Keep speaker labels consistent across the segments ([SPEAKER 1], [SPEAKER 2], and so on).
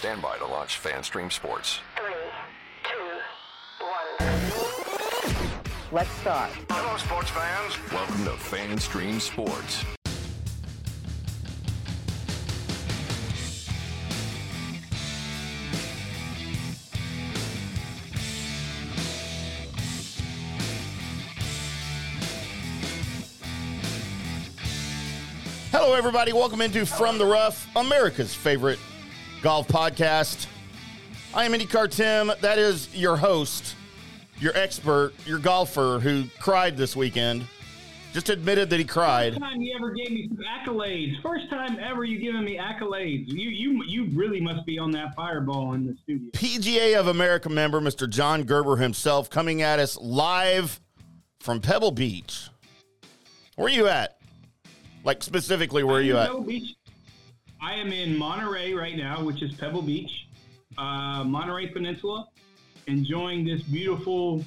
[SPEAKER 1] Stand by to launch FanStream Sports.
[SPEAKER 2] Three, two, one.
[SPEAKER 3] Let's start.
[SPEAKER 1] Hello, sports fans. Welcome to FanStream Sports.
[SPEAKER 4] Hello, everybody. Welcome into From the Rough, America's favorite golf podcast. I am IndyCar Tim. That is your host, your expert, your golfer who cried this weekend. Just admitted that he cried.
[SPEAKER 5] First time you ever gave me some accolades. First time ever you giving me accolades. You you you really must be on that fireball in the studio.
[SPEAKER 4] PGA of America member, Mr. John Gerber himself, coming at us live from Pebble Beach. Where are you at? Like, specifically, where are you at?
[SPEAKER 5] Pebble Beach. I am in Monterey right now, which is Pebble Beach, uh, Monterey Peninsula, enjoying this beautiful,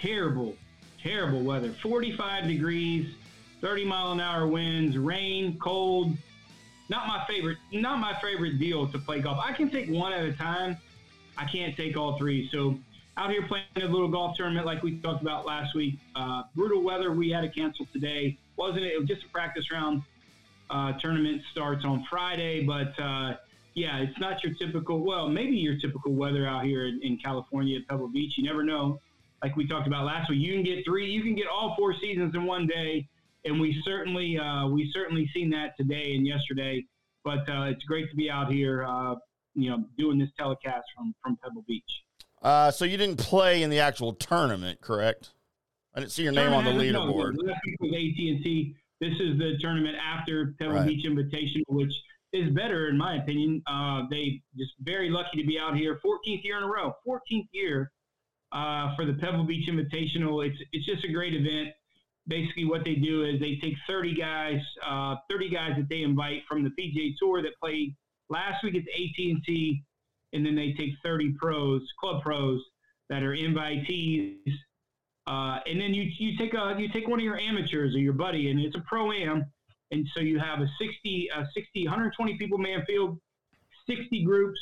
[SPEAKER 5] terrible, terrible weather. 45 degrees, 30 mile an hour winds, rain, cold. Not my favorite. Not my favorite deal to play golf. I can take one at a time. I can't take all three. So out here playing a little golf tournament like we talked about last week. Uh, brutal weather. We had to cancel today. Wasn't it? It was just a practice round. Uh, tournament starts on Friday, but uh, yeah, it's not your typical. Well, maybe your typical weather out here in, in California at Pebble Beach. You never know. Like we talked about last week, you can get three. You can get all four seasons in one day, and we certainly uh, we certainly seen that today and yesterday. But uh, it's great to be out here, uh, you know, doing this telecast from from Pebble Beach.
[SPEAKER 4] Uh, so you didn't play in the actual tournament, correct? I didn't see your name on the leaderboard.
[SPEAKER 5] No, week was AT&T. This is the tournament after Pebble
[SPEAKER 4] Right.
[SPEAKER 5] Beach Invitational, which is better in my opinion. Uh, they just very lucky to be out here, 14th year in a row, 14th year uh, for the Pebble Beach Invitational. It's it's just a great event. Basically, what they do is they take 30 guys, uh, 30 guys that they invite from the PGA Tour that played last week at the AT&T, and then they take 30 pros, club pros that are invitees uh, and then you you take a you take one of your amateurs or your buddy, and it's a pro am, and so you have a 60, a 60, 120 people man field, 60 groups,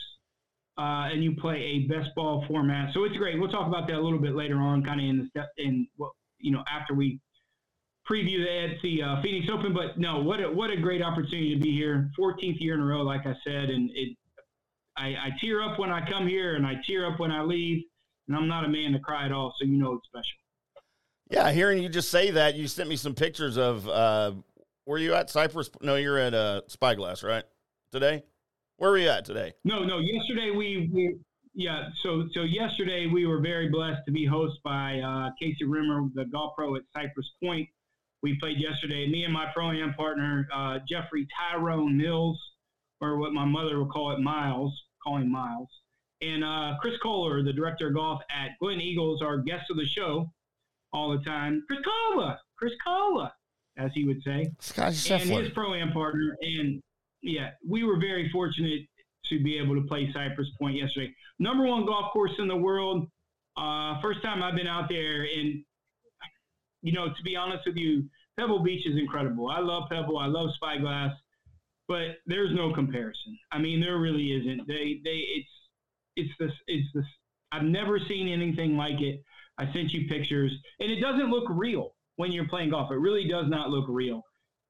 [SPEAKER 5] uh, and you play a best ball format. So it's great. We'll talk about that a little bit later on, kind of in the step in what you know after we preview the at the uh, Phoenix Open. But no, what a, what a great opportunity to be here, 14th year in a row, like I said, and it. I, I tear up when I come here, and I tear up when I leave, and I'm not a man to cry at all, so you know it's special.
[SPEAKER 4] Yeah, hearing you just say that, you sent me some pictures of uh, where you at Cypress? No, you're at uh, Spyglass, right? Today, where were you at today?
[SPEAKER 5] No, no. Yesterday we, we yeah. So so yesterday we were very blessed to be hosted by uh, Casey Rimmer, the golf pro at Cypress Point. We played yesterday. Me and my pro am partner uh, Jeffrey Tyrone Mills, or what my mother would call it, Miles, calling Miles, and uh, Chris Kohler, the director of golf at Glen Eagles, our guest of the show all the time. Chris Kohler, Chris Kohler, as he would say
[SPEAKER 4] Scott
[SPEAKER 5] and his pro am partner. And yeah, we were very fortunate to be able to play Cypress Point yesterday. Number one golf course in the world. Uh, first time I've been out there, and you know, to be honest with you, Pebble Beach is incredible. I love Pebble. I love Spyglass, but there's no comparison. I mean, there really isn't. They they it's it's this it's this. I've never seen anything like it. I sent you pictures, and it doesn't look real when you're playing golf. It really does not look real.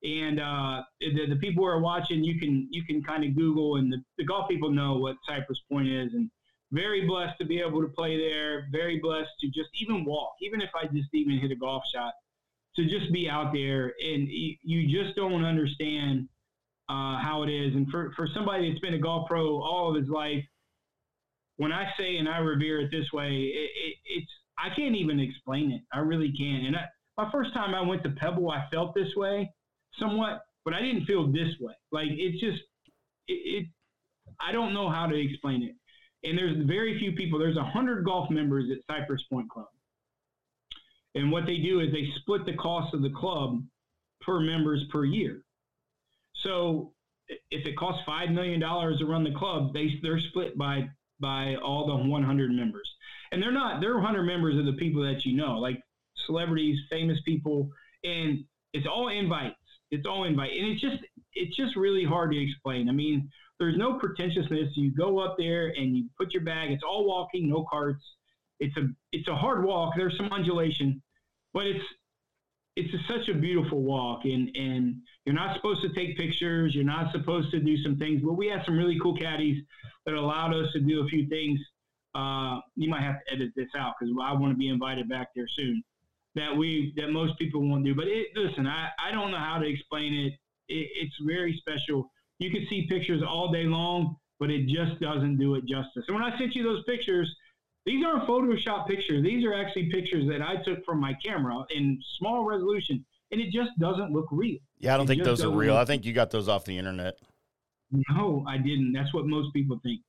[SPEAKER 5] And uh, the, the people who are watching, you can you can kind of Google, and the, the golf people know what Cypress Point is. And very blessed to be able to play there. Very blessed to just even walk, even if I just even hit a golf shot, to just be out there. And you just don't understand uh, how it is. And for, for somebody that's been a golf pro all of his life, when I say and I revere it this way, it, it, it's I can't even explain it. I really can't. And I, my first time I went to Pebble, I felt this way somewhat, but I didn't feel this way. Like it's just it, it I don't know how to explain it. And there's very few people. There's a hundred golf members at Cypress Point Club, and what they do is they split the cost of the club per members per year. So if it costs five million dollars to run the club, they they're split by by all the 100 members, and they're not they're 100 members of the people that you know, like celebrities, famous people, and it's all invites. It's all invite, and it's just it's just really hard to explain. I mean, there's no pretentiousness. You go up there and you put your bag. It's all walking, no carts. It's a it's a hard walk. There's some undulation, but it's it's a, such a beautiful walk. And and you're not supposed to take pictures. You're not supposed to do some things. But we had some really cool caddies that allowed us to do a few things. Uh, you might have to edit this out because I want to be invited back there soon. That we that most people won't do. But it, listen, I I don't know how to explain it. it it's very special you can see pictures all day long, but it just doesn't do it justice. And when I sent you those pictures, these aren't Photoshop pictures. These are actually pictures that I took from my camera in small resolution, and it just doesn't look real.
[SPEAKER 4] Yeah, I don't
[SPEAKER 5] It
[SPEAKER 4] think those are real. I think you got those off the internet.
[SPEAKER 5] No, I didn't. That's what most people think.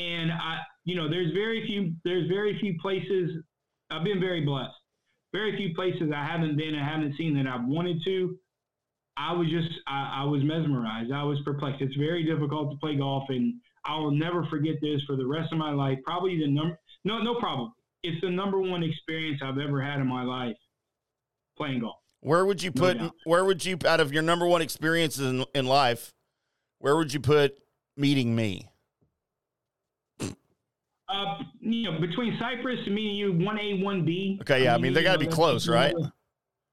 [SPEAKER 5] And I, you know, there's very few, there's very few places. I've been very blessed. Very few places I haven't been and haven't seen that I've wanted to. I was just, I, I was mesmerized. I was perplexed. It's very difficult to play golf, and I will never forget this for the rest of my life. Probably the number, no, no problem. It's the number one experience I've ever had in my life playing golf.
[SPEAKER 4] Where would you put?
[SPEAKER 5] doubt.
[SPEAKER 4] where would you, out of your number one experiences in, in life, where would you put meeting me?
[SPEAKER 5] Uh, you know, between Cypress and me and you, one A, one B.
[SPEAKER 4] Okay, yeah, I mean, they gotta be close, right?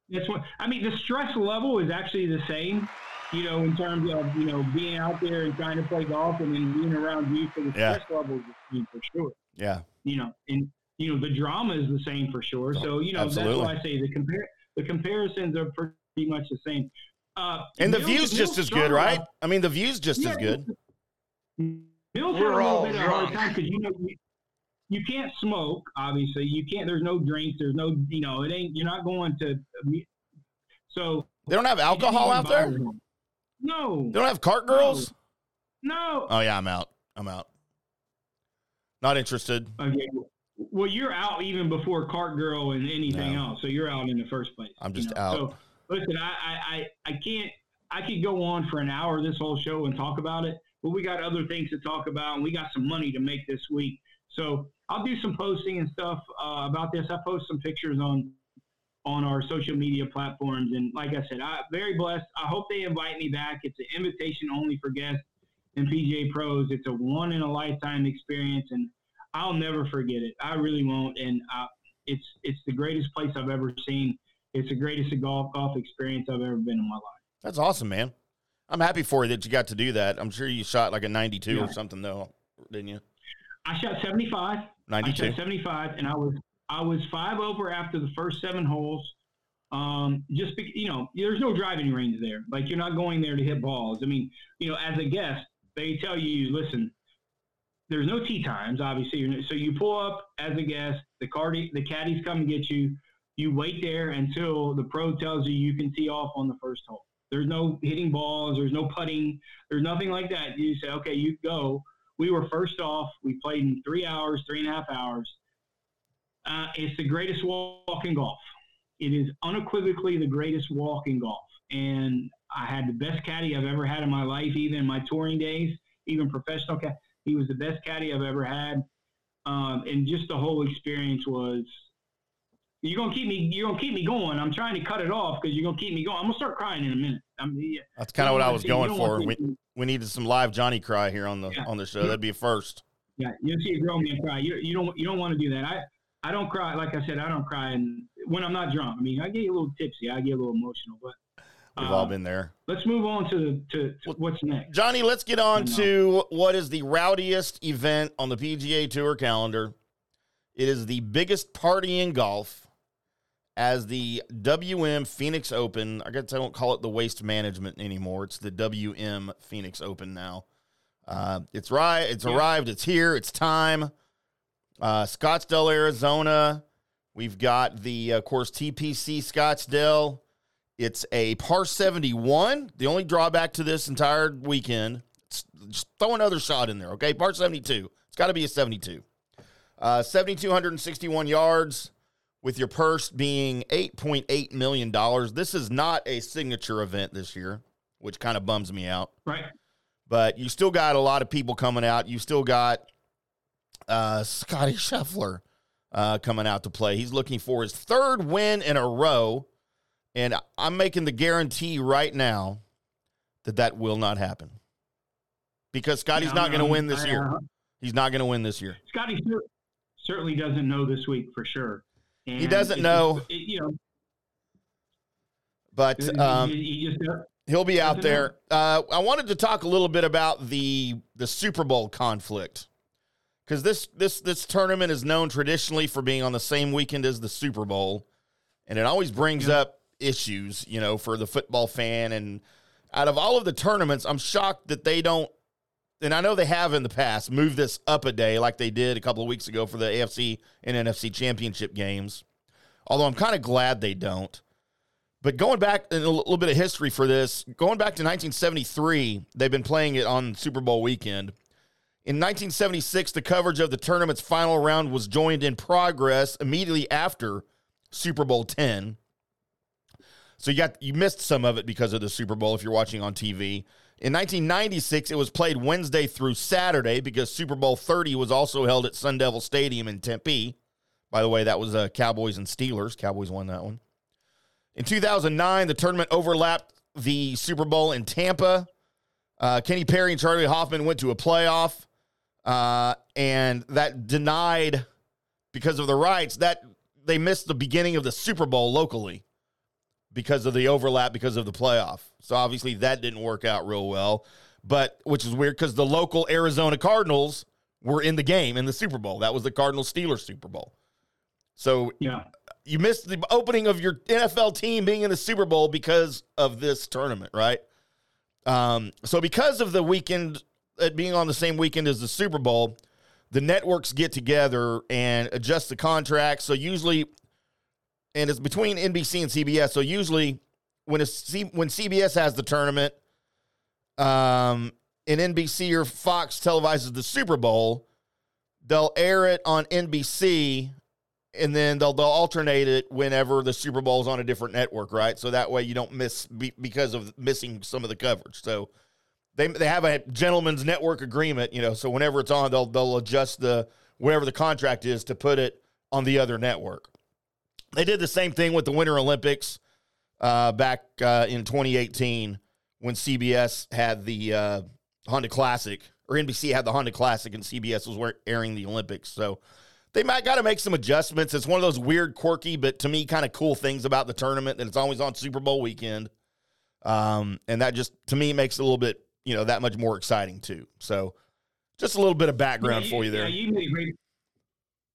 [SPEAKER 5] That's what I mean. The stress level is actually the same. You know, in terms of you know being out there and trying to play golf and then being around you, for the
[SPEAKER 4] Yeah.
[SPEAKER 5] stress level is the same for sure.
[SPEAKER 4] Yeah,
[SPEAKER 5] You know, and you know the drama is the same for sure. So you know
[SPEAKER 4] Absolutely.
[SPEAKER 5] that's why I say the compare the comparisons are pretty much the same. Uh,
[SPEAKER 4] and the
[SPEAKER 5] Mills-
[SPEAKER 4] view's just
[SPEAKER 5] Mills
[SPEAKER 4] as good,
[SPEAKER 5] started
[SPEAKER 4] right? I mean, the view's just
[SPEAKER 5] Yeah,
[SPEAKER 4] as good.
[SPEAKER 5] Mills had a
[SPEAKER 3] We're
[SPEAKER 5] little
[SPEAKER 3] all
[SPEAKER 5] bit of a hard
[SPEAKER 3] drunk.
[SPEAKER 5] time because you know you, you can't smoke. Obviously, you can't. There's no drinks. There's no. You know, it ain't. You're not going to. So
[SPEAKER 4] They don't have alcohol out there. They
[SPEAKER 5] No, they
[SPEAKER 4] don't have cart girls.
[SPEAKER 5] no.
[SPEAKER 4] Oh yeah, I'm out. I'm out. Not interested.
[SPEAKER 5] Okay. Well, you're out even before Cart Girl and anything
[SPEAKER 4] No.
[SPEAKER 5] else. So you're out in the first place.
[SPEAKER 4] I'm
[SPEAKER 5] you
[SPEAKER 4] just
[SPEAKER 5] know?
[SPEAKER 4] out.
[SPEAKER 5] So listen, I, I, I, I can't. I could go on for an hour this whole show and talk about it, but we got other things to talk about, and we got some money to make this week. So I'll do some posting and stuff uh, about this. I post some pictures on on our social media platforms, and like I said, I'm very blessed. I hope they invite me back. It's an invitation only for guests and PGA pros. It's a one in a lifetime experience, and I'll never forget it. I really won't. And I, it's it's the greatest place I've ever seen. It's the greatest golf golf experience I've ever been in my life.
[SPEAKER 4] That's awesome, man. I'm happy for you that you got to do that. I'm sure you shot like a 92
[SPEAKER 5] Yeah.
[SPEAKER 4] or something though, didn't you?
[SPEAKER 5] I shot 75. I
[SPEAKER 4] 92.
[SPEAKER 5] shot 75, and I was I was five over after the first seven holes. Um, just be, you know, there's no driving range there. Like you're not going there to hit balls. I mean, you know, as a guest, they tell you, listen, there's no tee times, obviously. So you pull up as a guest. The caddy, the caddies come and get you. You wait there until the pro tells you you can tee off on the first hole. There's no hitting balls. There's no putting. There's nothing like that. You say, okay, you go. We were first off. We played in three hours, three and a half hours. Uh, it's the greatest walk in golf. It is unequivocally the greatest walk in golf. And I had the best caddy I've ever had in my life, even in my touring days, even professional caddy. He was the best caddy I've ever had. Um, and just the whole experience was you're gonna keep me you're gonna keep me going. I'm trying to cut it off because you're gonna keep me going. I'm gonna start crying in a minute. I'm, yeah.
[SPEAKER 4] That's kind of what I was going for. We, we needed some live Johnny cry here on the
[SPEAKER 5] Yeah.
[SPEAKER 4] on the show. That'd be a first.
[SPEAKER 5] Yeah, you see a grown man cry. You, you don't you don't want to do that. I I don't cry. Like I said, I don't cry and when I'm not drunk. I mean, I get a little tipsy. I get a little emotional. But
[SPEAKER 4] We've
[SPEAKER 5] uh,
[SPEAKER 4] all been there.
[SPEAKER 5] Let's move on to the to, to what's next.
[SPEAKER 4] Johnny, let's get on to what is the rowdiest event on the PGA Tour calendar. It is the biggest party in golf as the WM Phoenix Open. I guess I don't call it the Waste Management anymore. It's the WM Phoenix Open now. Uh, it's right. It's
[SPEAKER 5] Yeah.
[SPEAKER 4] arrived. It's here. It's time. Uh, Scottsdale, Arizona. We've got the, of course, TPC Scottsdale. It's a par 71. The only drawback to this entire weekend, just throw another shot in there, okay? Par 72. It's got to be a 72. Uh, 7,261 yards with your purse being $8.8 million. This is not a signature event this year, which kind of bums me out
[SPEAKER 5] Right.
[SPEAKER 4] but you still got a lot of people coming out. You still got uh, Scotty Scheffler uh, coming out to play. He's looking for his third win in a row, and I'm making the guarantee right now that that will not happen. because Scotty's
[SPEAKER 5] Yeah,
[SPEAKER 4] not going to win this
[SPEAKER 5] I,
[SPEAKER 4] year.
[SPEAKER 5] uh,
[SPEAKER 4] He's not going to win this year.
[SPEAKER 5] Scotty certainly doesn't know this week for sure. And
[SPEAKER 4] doesn't know.
[SPEAKER 5] just- it- you know,
[SPEAKER 4] But
[SPEAKER 5] he-
[SPEAKER 4] um,
[SPEAKER 5] he just
[SPEAKER 4] he'll be out there. Uh, I wanted to talk a little bit about the the Super Bowl conflict because this this this tournament is known traditionally for being on the same weekend as the Super Bowl, and it always brings
[SPEAKER 5] Yeah.
[SPEAKER 4] up issues, you know, for the football fan. And out of all of the tournaments, I'm shocked that they don't. And I know they have in the past moved this up a day, like they did a couple of weeks ago for the AFC and NFC championship games. Although I'm kind of glad they don't. But going back in a little bit of history for this, going back to 1973, they've been playing it on Super Bowl weekend. In 1976, the coverage of the tournament's final round was joined in progress immediately after Super Bowl 10. So you got you missed some of it because of the Super Bowl if you're watching on TV. In 1996, it was played Wednesday through Saturday because Super Bowl 30 was also held at Sun Devil Stadium in Tempe. By the way, that was uh, Cowboys and Steelers. Cowboys won that one. In 2009, the tournament overlapped the Super Bowl in Tampa. Uh, Kenny Perry and Charley Hoffman went to a playoff, uh, and that denied because of the rights that they missed the beginning of the Super Bowl locally because of the overlap because of the playoff. So obviously that didn't work out real well. But which is weird because the local Arizona Cardinals were in the game in the Super Bowl. That was the Cardinals Steelers Super Bowl. So
[SPEAKER 5] yeah.
[SPEAKER 4] you missed the opening of your NFL team being in the Super Bowl because of this tournament, right? Um, so because of the weekend it being on the same weekend as the Super Bowl, the networks get together and adjust the contracts. So usually, and it's between NBC and CBS. So usually, when a C, when CBS has the tournament, um, and NBC or Fox televises the Super Bowl, they'll air it on NBC and then they'll they'll alternate it whenever the Super Bowl is on a different network, right? So that way you don't miss be, because of missing some of the coverage. So they they have a gentleman's network agreement, you know. So whenever it's on, they'll they'll adjust the whatever the contract is to put it on the other network. They did the same thing with the Winter Olympics uh, back uh, in 2018 when CBS had the uh, Honda Classic or NBC had the Honda Classic and CBS was airing the Olympics. So they might got to make some adjustments. It's one of those weird, quirky, but to me, kind of cool things about the tournament that it's always on Super Bowl weekend. Um, and that just, to me, makes it a little bit, you know, that much more exciting too. So just a little bit of background
[SPEAKER 5] Yeah,
[SPEAKER 4] for you there.
[SPEAKER 5] Yeah, you made a great.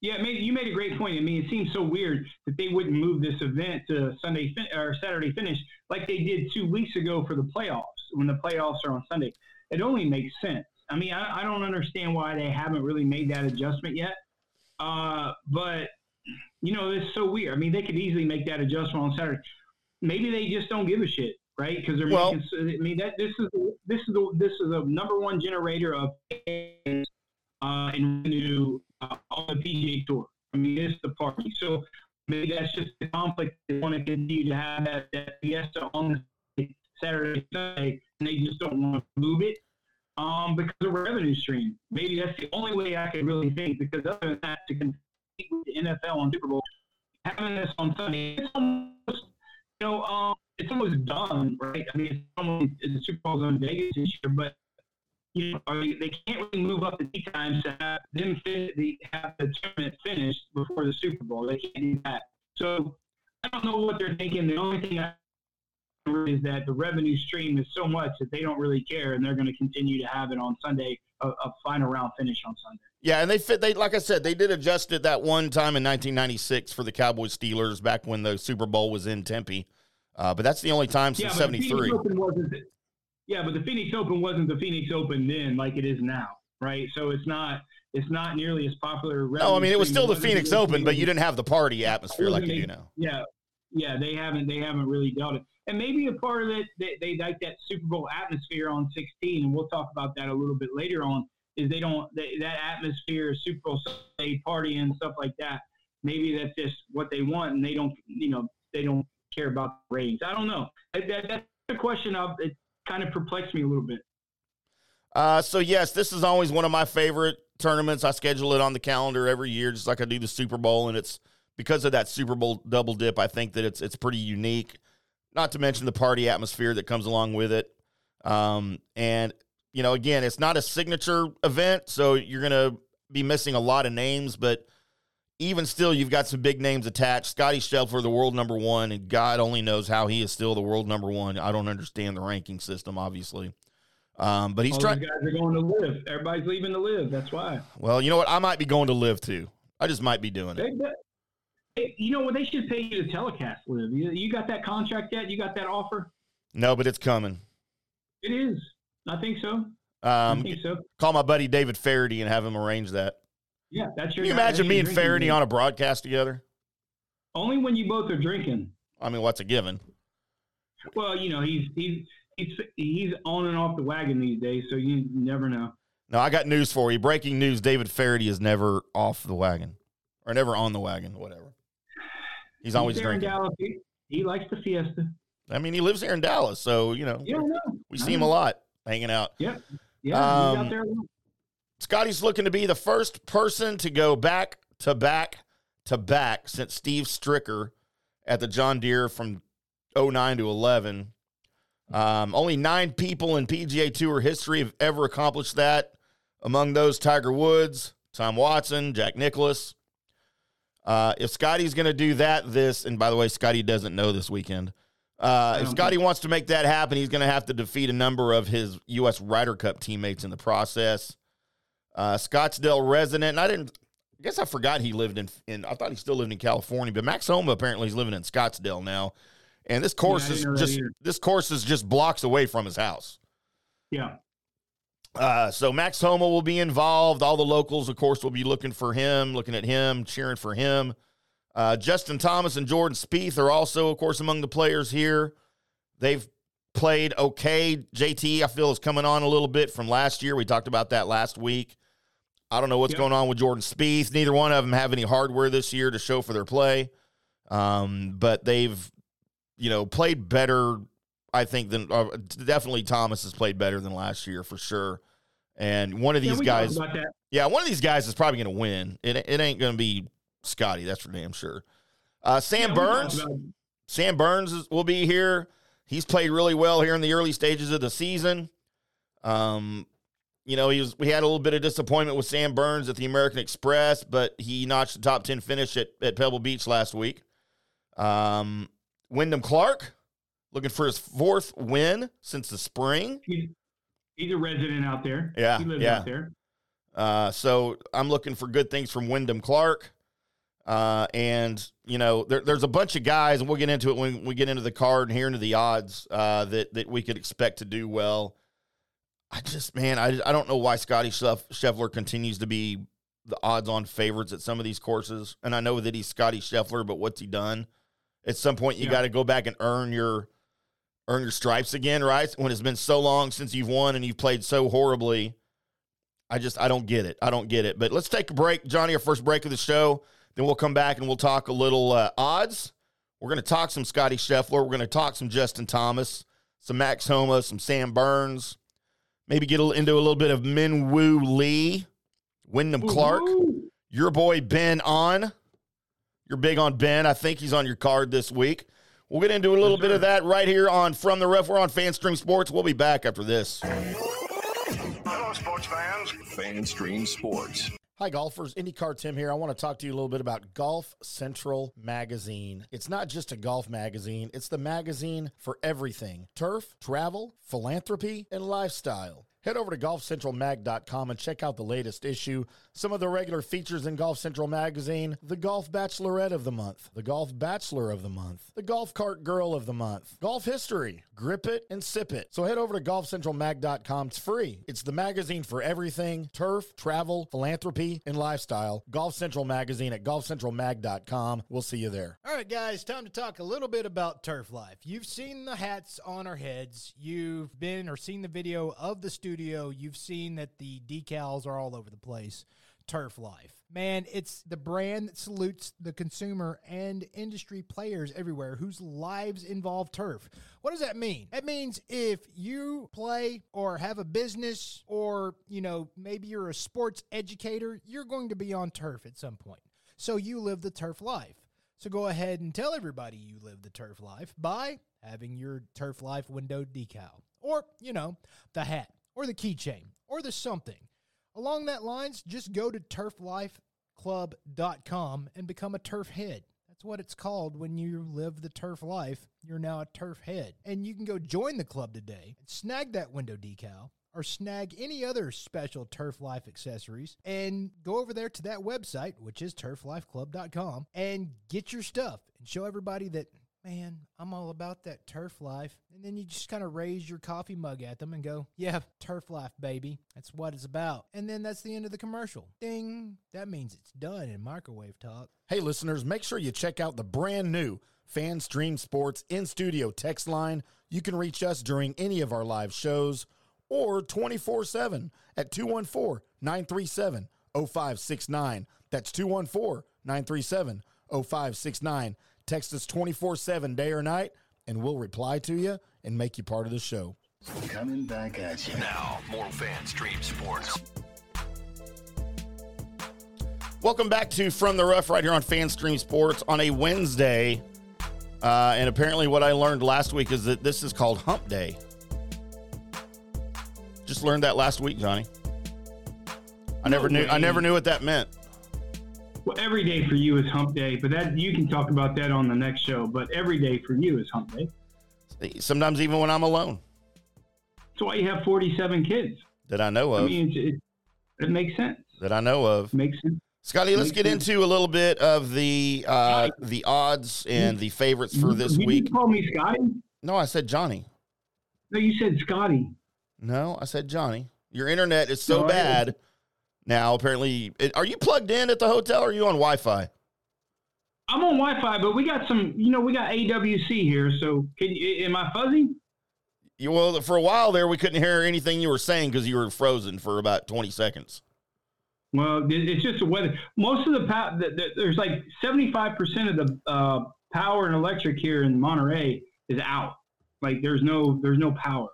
[SPEAKER 5] Yeah, made, you made a great point. I mean, it seems so weird that they wouldn't move this event to Sunday fin- or Saturday finish like they did two weeks ago for the playoffs when the playoffs are on Sunday. It only makes sense. I mean, I, I don't understand why they haven't really made that adjustment yet. Uh, but you know, it's so weird. I mean, they could easily make that adjustment on Saturday. Maybe they just don't give a shit, right? Because they're
[SPEAKER 4] Well-
[SPEAKER 5] making. I mean, that this is this is the this is the number one generator of uh, and revenue uh, on the PGA Tour. I mean, it's the party. So maybe that's just the conflict. They want to continue to have that, that fiesta on Saturday, Sunday, and they just don't want to move it um, because of revenue stream. Maybe that's the only way I can really think. Because other than that, to compete with the NFL on Super Bowl, having this on Sunday, it's almost you know, um, it's almost done, right? I mean, it's almost the Super Bowl's on Vegas this year, but you know, they, they can't really move up the tee times to have them fit, the, have the tournament finished before the Super Bowl. They can't do that. So I don't know what they're thinking. The only thing I is that the revenue stream is so much that they don't really care, and they're going to continue to have it on Sunday, a, a final round finish on Sunday.
[SPEAKER 4] Yeah, and they fit. They like I said, they did adjust it that one time in 1996 for the Cowboys Steelers back when the Super Bowl was in Tempe. Uh, but that's the only time since
[SPEAKER 5] the
[SPEAKER 4] '73.
[SPEAKER 5] Open wasn't. the- Yeah, but the Phoenix Open wasn't the Phoenix Open then, like it is now, right? So it's not. It's not nearly as popular.
[SPEAKER 4] No, I mean it was still the. Phoenix Open, but you didn't have the party atmosphere like you do now.
[SPEAKER 5] Yeah, yeah, they haven't. They haven't really dealt it. And maybe a part of it, they, they like that Super Bowl atmosphere on 16, and we'll talk about that a little bit later on. Is they don't they, that atmosphere, Super Bowl Sunday party and stuff like that. Maybe that's just what they want, and they don't, you know, they don't care about the ratings. I don't know. That, that, that's a question of it kind of perplexed me a little bit.
[SPEAKER 4] Uh, so yes, this is always one of my favorite tournaments. I schedule it on the calendar every year, just like I do the Super Bowl, and it's because of that Super Bowl double dip. I think that it's it's pretty unique. Not to mention the party atmosphere that comes along with it. Um, and you know, again, it's not a signature event, so you're to be missing a lot of names, but even still, you've got some big names attached. Scotty Scheffler, the world number one, and God only knows how he is still the world number one. I don't understand the ranking system, obviously. Um, but he's trying.
[SPEAKER 5] guys are going to live. Everybody's leaving to live. That's why.
[SPEAKER 4] Well, you know what? I might be going to live too. I just might be doing it.
[SPEAKER 5] They, they, you know what? They should pay you to telecast live. You, you got that contract yet? You got that offer?
[SPEAKER 4] No, but it's coming.
[SPEAKER 5] It is. I think so. I
[SPEAKER 4] Um,
[SPEAKER 5] think so.
[SPEAKER 4] call my buddy David Feherty and have him arrange that.
[SPEAKER 5] Yeah, that's your.
[SPEAKER 4] Can you imagine me and
[SPEAKER 5] Feherty
[SPEAKER 4] on a broadcast together?
[SPEAKER 5] Only when you both are drinking.
[SPEAKER 4] I mean, what's a given?
[SPEAKER 5] Well, you know he's he's he's he's on and off the wagon these days, so you never know.
[SPEAKER 4] No, I got news for you. Breaking news: David Feherty is never off the wagon, or never on the wagon, whatever. He's always drinking.
[SPEAKER 5] Dallas. He, he likes the fiesta.
[SPEAKER 4] I mean, he lives here in Dallas, so you know
[SPEAKER 5] Yeah,
[SPEAKER 4] we
[SPEAKER 5] I
[SPEAKER 4] see him a lot hanging out.
[SPEAKER 5] Yep. Yeah, he's
[SPEAKER 4] Um,
[SPEAKER 5] out there.
[SPEAKER 4] Scotty's looking to be the first person to go back to back to back since Steve Stricker at the John Deere from 09 to 11. Um, only nine people in PGA Tour history have ever accomplished that. Among those, Tiger Woods, Tom Watson, Jack Nicklaus. Uh, if Scotty's going to do that, this, and by the way, Scotty doesn't know this weekend. Uh, if Scotty wants to make that happen, he's going to have to defeat a number of his U.S. Ryder Cup teammates in the process. Uh, Scottsdale resident, and I didn't. I guess I forgot he lived in. in I thought he still lived in California, but Max Homa apparently is living in Scottsdale now. And this course
[SPEAKER 5] I
[SPEAKER 4] is
[SPEAKER 5] didn't know that
[SPEAKER 4] just this course is just blocks away from his house.
[SPEAKER 5] Yeah.
[SPEAKER 4] Uh, so Max Homa will be involved. All the locals, of course, will be looking for him, looking at him, cheering for him. Uh, Justin Thomas and Jordan Spieth are also, of course, among the players here. They've played okay. JT, I feel, is coming on a little bit from last year. We talked about that last week. I don't know what's
[SPEAKER 5] Yep.
[SPEAKER 4] going on with Jordan Spieth. Neither one of them have any hardware this year to show for their play, um, but they've, you know, played better. I think than uh, definitely Thomas has played better than last year for sure. And one of these
[SPEAKER 5] talked
[SPEAKER 4] guys, yeah, one of these guys is probably going to win. It, it ain't going to be Scotty. That's for damn sure. Uh, Sam
[SPEAKER 5] Yeah,
[SPEAKER 4] Burns. Sam Burns is, will be here. He's played really well here in the early stages of the season. Um, you know, he was we had a little bit of disappointment with Sam Burns at the American Express, but he notched the top ten finish at, at Pebble Beach last week. Um, Wyndham Clark looking for his fourth win since the spring.
[SPEAKER 5] He's, he's a resident out there.
[SPEAKER 4] Yeah,
[SPEAKER 5] He lives
[SPEAKER 4] yeah.
[SPEAKER 5] out there.
[SPEAKER 4] Uh, so I'm looking for good things from Wyndham Clark. Uh, and you know, there, there's a bunch of guys, and we'll get into it when we get into the card and here into the odds uh, that that we could expect to do well. I just, man, I, I don't know why Scotty Schef- Scheffler continues to be the odds-on favorites at some of these courses. And I know that he's Scotty Scheffler, but what's he done? At some point, you
[SPEAKER 5] Yeah.
[SPEAKER 4] got to go back and earn your earn your stripes again, right? When it's been so long since you've won and you've played so horribly. I just I don't get it. I don't get it. But let's take a break, Johnny. Our first break of the show. Then we'll come back and we'll talk a little uh, odds. We're going to talk some Scotty Scheffler. We're going to talk some Justin Thomas, some Max Homa, some Sam Burns. Maybe get into a little bit of Min Woo Lee, Wyndham Clark,
[SPEAKER 5] Woo-hoo.
[SPEAKER 4] your boy Ben An. You're big on Ben. I think he's on your card this week. We'll get into a little bit of that right here on From the Rough. We're on FanStream Sports. We'll be back after this.
[SPEAKER 1] Hello, sports fans. FanStream Sports.
[SPEAKER 4] Hi, golfers. IndyCar Tim here. I want to talk to you a little bit about Golf Central Magazine. It's not just a golf magazine, it's the magazine for everything turf, travel, philanthropy, and lifestyle. Head over to golfcentralmag.com and check out the latest issue. Some of the regular features in Golf Central Magazine the Golf Bachelorette of the Month, the Golf Bachelor of the Month, the Golf Cart Girl of the Month, Golf History, Grip It and Sip It. So head over to golfcentralmag.com. It's free. It's the magazine for everything turf, travel, philanthropy, and lifestyle. Golf Central Magazine at golfcentralmag.com. We'll see you there.
[SPEAKER 3] All right, guys, time to talk a little bit about turf life. You've seen the hats on our heads. You've been or seen the video of the studio. You've seen that the decals are all over the place. Turf life. Man, it's the brand that salutes the consumer and industry players everywhere whose lives involve turf. What does that mean? That means if you play or have a business or, you know, maybe you're a sports educator, you're going to be on turf at some point. So you live the turf life. So go ahead and tell everybody you live the turf life by having your turf life window decal or, you know, the hat or the keychain or the something. Along that lines, just go to turflifeclub.com and become a turf head. That's what it's called when you live the turf life. You're now a turf head. And you can go join the club today, and snag that window decal, or snag any other special Turf Life accessories and go over there to that website, which is turflifeclub.com, and get your stuff and show everybody that, man, I'm all about that turf life. And then you just kind of raise your coffee mug at them and go, yeah, turf life, baby. That's what it's about. And then that's the end of the commercial. Ding. That means it's done in microwave talk.
[SPEAKER 6] Hey, listeners, make sure you check out the brand new Fan Stream Sports in studio text line. You can reach us during any of our live shows or 24 7 at 214 937 0569. That's 214 937 0569. Text us 24 7 day or night, and we'll reply to you and make you part of the show.
[SPEAKER 7] Coming back at you.
[SPEAKER 1] Now, more fan stream sports.
[SPEAKER 4] Welcome back to From the Rough right here on FanStream Sports on a Wednesday. Uh, and apparently, what I learned last week is that this is called Hump Day. Just learned that last week, Johnny. I never knew. I never knew what that meant.
[SPEAKER 5] Well, every day for you is hump day, but that you can talk about that on the next show. But every day for you is hump day.
[SPEAKER 4] Sometimes even when I'm alone,
[SPEAKER 5] That's why you have 47 kids.
[SPEAKER 4] that I know of.
[SPEAKER 5] I mean, it, it, it makes sense.
[SPEAKER 4] that I know of.
[SPEAKER 5] Makes sense.
[SPEAKER 4] Scotty, let's get into a little bit of the uh, the odds and the favorites for this
[SPEAKER 5] you
[SPEAKER 4] week.
[SPEAKER 5] didn't call me Scotty?
[SPEAKER 4] No, I said Johnny.
[SPEAKER 5] No, you said Scotty.
[SPEAKER 4] No, I said Johnny. Your internet is so
[SPEAKER 5] No,
[SPEAKER 4] bad now. Apparently, it- are you plugged in at the hotel? or Are you on Wi-Fi?
[SPEAKER 5] I'm on Wi-Fi, but we got some. You know, we got AWC here. So, can you, am I fuzzy?
[SPEAKER 4] You, well, for a while there, we couldn't hear anything you were saying because you were frozen for about twenty seconds.
[SPEAKER 5] Well, it's just the weather. Most of the power, the, the, there's like 75% of the uh, power and electric here in Monterey is out. Like there's no there's no power.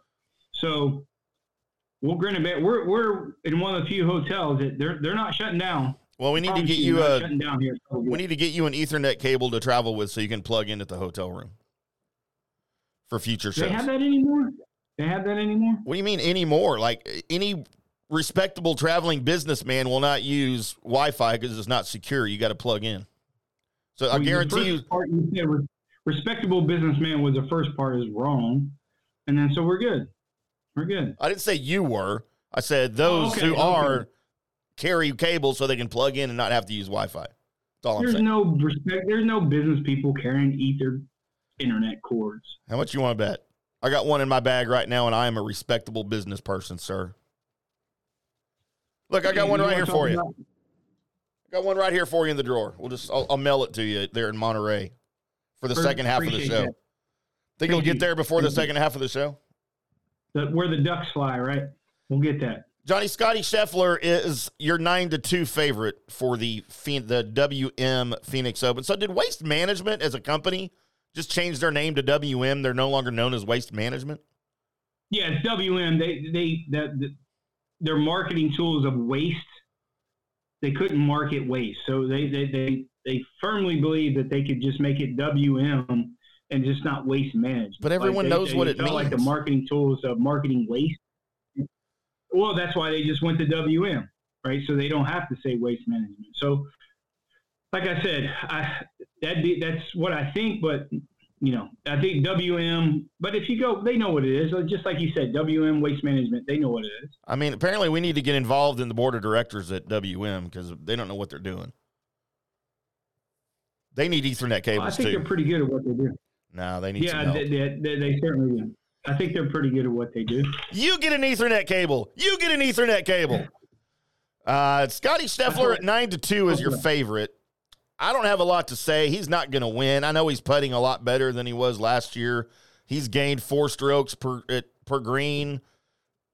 [SPEAKER 5] So we'll grin a bit. We're we're in one of the few hotels that they're they're not shutting down.
[SPEAKER 4] Well, we need to get you a we need to get you an Ethernet cable to travel with so you can plug in at the hotel room for future
[SPEAKER 5] Do they
[SPEAKER 4] shows.
[SPEAKER 5] have that anymore? They have that anymore?
[SPEAKER 4] What do you mean anymore? Like any respectable traveling businessman will not use Wi-Fi because it's not secure. You got to plug in. So I
[SPEAKER 5] Well, the
[SPEAKER 4] guarantee you.
[SPEAKER 5] Part you said respectable businessman was the first part is wrong, and then so we're good. We're good.
[SPEAKER 4] I didn't say you were. I said those
[SPEAKER 5] okay,
[SPEAKER 4] who
[SPEAKER 5] okay.
[SPEAKER 4] are carry cables so they can plug in and not have to use Wi-Fi. That's all I'm
[SPEAKER 5] There's
[SPEAKER 4] saying.
[SPEAKER 5] no respect. There's no business people carrying ether internet cords.
[SPEAKER 4] How much you want to bet? I got one in my bag right now, and I am a respectable business person, sir. Look, I got
[SPEAKER 5] Hey,
[SPEAKER 4] one right here for you.
[SPEAKER 5] about-
[SPEAKER 4] I got one right here for you in the drawer. We'll just I'll, I'll mail it to you there in Monterey for the
[SPEAKER 5] Per-
[SPEAKER 4] second half of the show.
[SPEAKER 5] that.
[SPEAKER 4] Think you'll get there before the
[SPEAKER 5] Thank you.
[SPEAKER 4] second half of the show?
[SPEAKER 5] The, where the ducks fly, right? We'll get that.
[SPEAKER 4] Johnny Scotty Scheffler is your nine to two favorite for the the WM Phoenix Open. So did Waste Management as a company just change their name to WM? They're no longer known as Waste Management.
[SPEAKER 5] Yeah, it's WM. They they the, the, their marketing tools of waste. They couldn't market waste, so they they they they firmly believe that they could just make it WM and just not waste management.
[SPEAKER 4] But everyone
[SPEAKER 5] they-
[SPEAKER 4] knows
[SPEAKER 5] they
[SPEAKER 4] what it
[SPEAKER 5] felt Like the marketing tools of marketing waste. Well, that's why they just went to WM, right? So they don't have to say waste management. So, like I said, I that be that's what I think, but you know, I think WM. But if you go, they know what it is. Just like you said, WM Waste Management, they know what it is.
[SPEAKER 4] I mean, apparently we need to get involved in the board of directors at WM because they don't know what they're doing. They need Ethernet
[SPEAKER 5] Well, I think
[SPEAKER 4] too.
[SPEAKER 5] they're pretty good at what they do.
[SPEAKER 4] No, they need
[SPEAKER 5] Yeah, they, they, they, certainly do. I think they're pretty good at what they do.
[SPEAKER 4] You get an Ethernet cable. You get an Ethernet cable. Uh, Scotty Scheffler at nine to two is your favorite. I don't have a lot to say. He's not going to win. I know he's putting a lot better than he was last year. He's gained four strokes per per green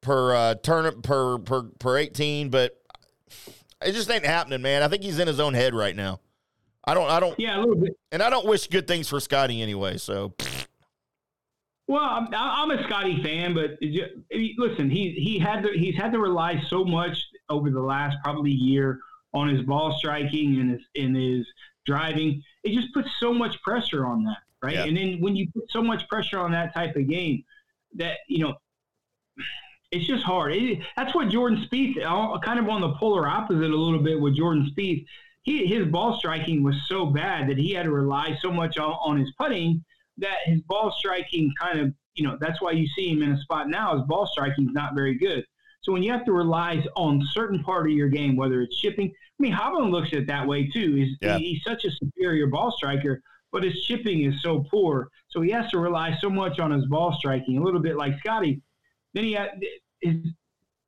[SPEAKER 4] per uh, turn per per per eighteen, but it just ain't happening, man. I think he's in his own head right now. I don't. I don't.
[SPEAKER 5] Yeah, a little bit.
[SPEAKER 4] And I don't wish good things for Scotty anyway. So
[SPEAKER 5] Well, I'm, I'm a Scotty fan, but it ju- listen, he he had to he's had to rely so much over the last probably year on his ball striking and his in his driving. It just puts so much pressure on that, right?
[SPEAKER 4] Yeah.
[SPEAKER 5] And then when you put so much pressure on that type of game, that you know, it's just hard. It, that's what Jordan Spieth, uh, kind of on the polar opposite a little bit with Jordan Spieth. He, his ball striking was so bad that he had to rely so much on, on his putting that his ball striking kind of, you know, that's why you see him in a spot now. His ball striking is not very good. So when you have to rely on certain part of your game, whether it's chipping, I mean, Hovland looks at it that way too. He's, yeah. he's such a superior ball striker, but his chipping is so poor. So he has to rely so much on his ball striking, a little bit like Scotty. Then he had, his,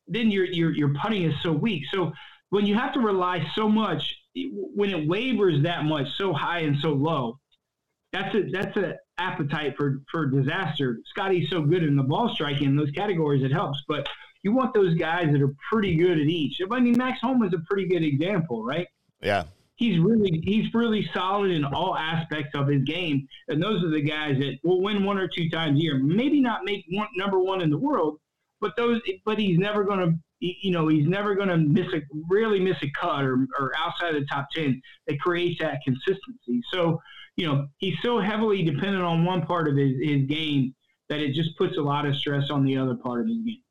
[SPEAKER 5] then your, your, your putting is so weak. So when you have to rely so much, when it wavers that much, so high and so low, that's a that's an appetite for for disaster. Scotty's so good in the ball striking in those categories, it helps. But you want those guys that are pretty good at each. I mean, Max Homa is a pretty good example, right?
[SPEAKER 4] Yeah.
[SPEAKER 5] He's really he's really solid in all aspects of his game, and those are the guys that will win one or two times a year. Maybe not make one, number one in the world, but those but he's never going to you know he's never going to miss a really miss a cut or, or outside of the top 10 that creates that consistency so you know he's so heavily dependent on one part of his, his game that it just puts a lot of stress on the other part of his game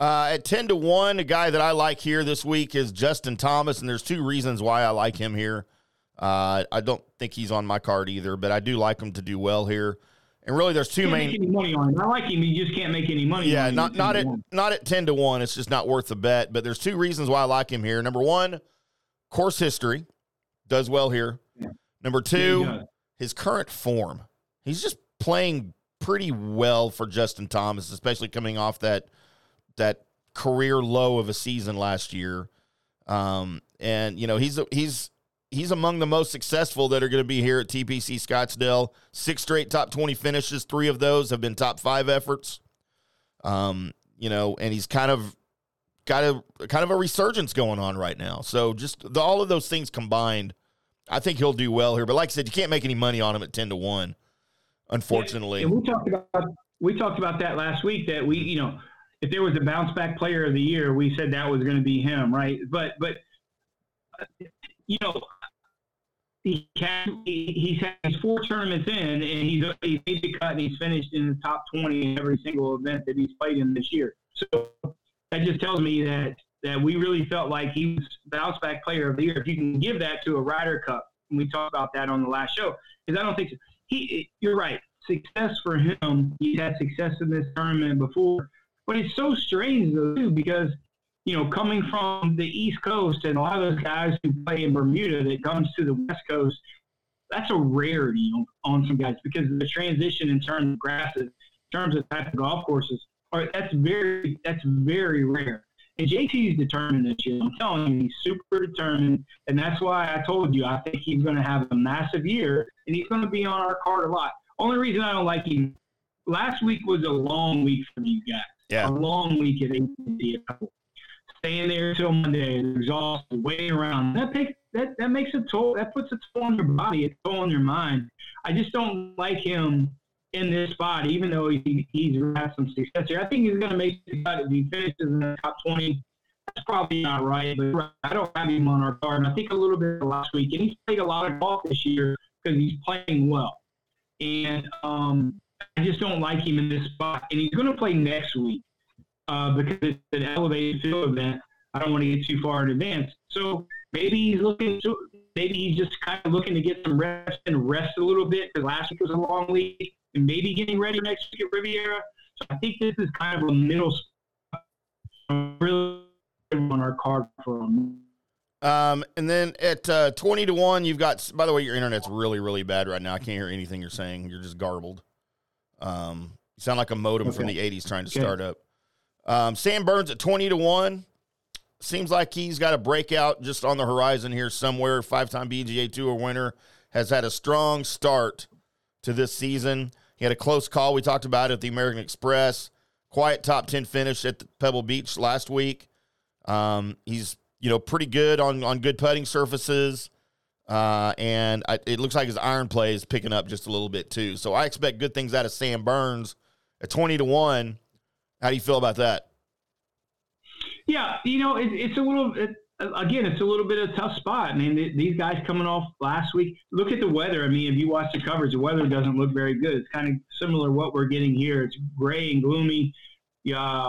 [SPEAKER 4] uh, at 10 to 1, a guy that I like here this week is Justin Thomas, and there's two reasons why I like him here. Uh, I don't think he's on my card either, but I do like him to do well here. And really, there's 2 main.
[SPEAKER 5] any money on him. I like him. You just can't make any money.
[SPEAKER 4] Yeah, not not at not at ten to one. It's just not worth the bet. But there's two reasons why I like him here. Number one, course history, does well here. Yeah. Number two, yeah, his current form. He's just playing pretty well for Justin Thomas, especially coming off that that career low of a season last year. Um, and you know he's he's he's among the most successful that are going to be here at TPC Scottsdale. Six straight top 20 finishes. Three of those have been top five efforts. Um, you know, and he's kind of got a kind of a resurgence going on right now. So just the, all of those things combined, I think he'll do well here. But like I said, you can't make any money on him at 10 to 1, unfortunately.
[SPEAKER 5] And we talked about we talked about that last week that we, you know, if there was a bounce back player of the year, we said that was going to be him, right? But but you know, he can, he, he's had four tournaments in, and he's he's made the cut, and he's finished in the top twenty in every single event that he's played in this year. So that just tells me that that we really felt like he was bounce back player of the year. If you can give that to a Ryder Cup, and we talked about that on the last show, because I don't think so. he. You're right. Success for him. He's had success in this tournament before, but it's so strange though too because you know, coming from the East Coast and a lot of those guys who play in Bermuda that comes to the West Coast, that's a rarity on, on some guys because the transition in terms of grasses, in terms of type of golf courses, are that's very that's very rare. And JT is determined this year. I'm telling you, he's super determined, and that's why I told you I think he's going to have a massive year, and he's going to be on our card a lot. Only reason I don't like him, last week was a long week for you guys.
[SPEAKER 4] Yeah,
[SPEAKER 5] a long week at AT staying there till Monday, exhausted, waiting around. That takes that that makes a toll. That puts a toll on your body, a toll on your mind. I just don't like him in this spot, even though he, he's had some success here. I think he's going to make the cut if he finishes in the top twenty. That's probably not right, but I don't have him on our card. And I think a little bit last week, and he's played a lot of golf this year because he's playing well. And um, I just don't like him in this spot. And he's going to play next week uh, because it's an elevated field event. I don't want to get too far in advance. So maybe he's looking to, maybe he's just kind of looking to get some rest and rest a little bit because last week was a long week and maybe getting ready next week at Riviera. So I think this is kind of a middle spot. really on our card for him.
[SPEAKER 4] Um, and then at uh, 20 to 1, you've got, by the way, your internet's really, really bad right now. I can't hear anything you're saying. You're just garbled. Um, you sound like a modem okay. from the 80s trying to okay. start up. Um, Sam Burns at 20 to 1. Seems like he's got a breakout just on the horizon here somewhere. Five time PGA Tour winner. Has had a strong start to this season. He had a close call. We talked about it at the American Express. Quiet top 10 finish at Pebble Beach last week. Um, he's, you know, pretty good on, on good putting surfaces. Uh, and I, it looks like his iron play is picking up just a little bit too. So I expect good things out of Sam Burns at 20 to 1. How do you feel about that?
[SPEAKER 5] Yeah, you know, it, it's a little. It, again, it's a little bit of a tough spot. I mean, these guys coming off last week. Look at the weather. I mean, if you watch the coverage, the weather doesn't look very good. It's kind of similar what we're getting here. It's gray and gloomy. Yeah,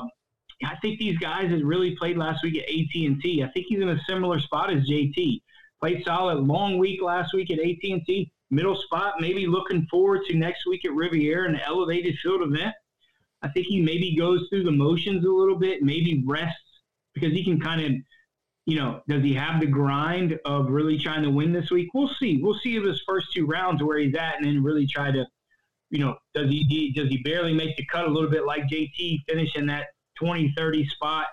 [SPEAKER 5] I think these guys that really played last week at AT&T, I think he's in a similar spot as JT. Played solid, long week last week at AT&T, middle spot, maybe looking forward to next week at Riviera, an elevated field event. I think he maybe goes through the motions a little bit, maybe rests because he can kind of, you know, does he have the grind of really trying to win this week? We'll see. We'll see if his first two rounds where he's at, and then really try to, you know, does he does he barely make the cut a little bit like JT finishing that 20, 30 spot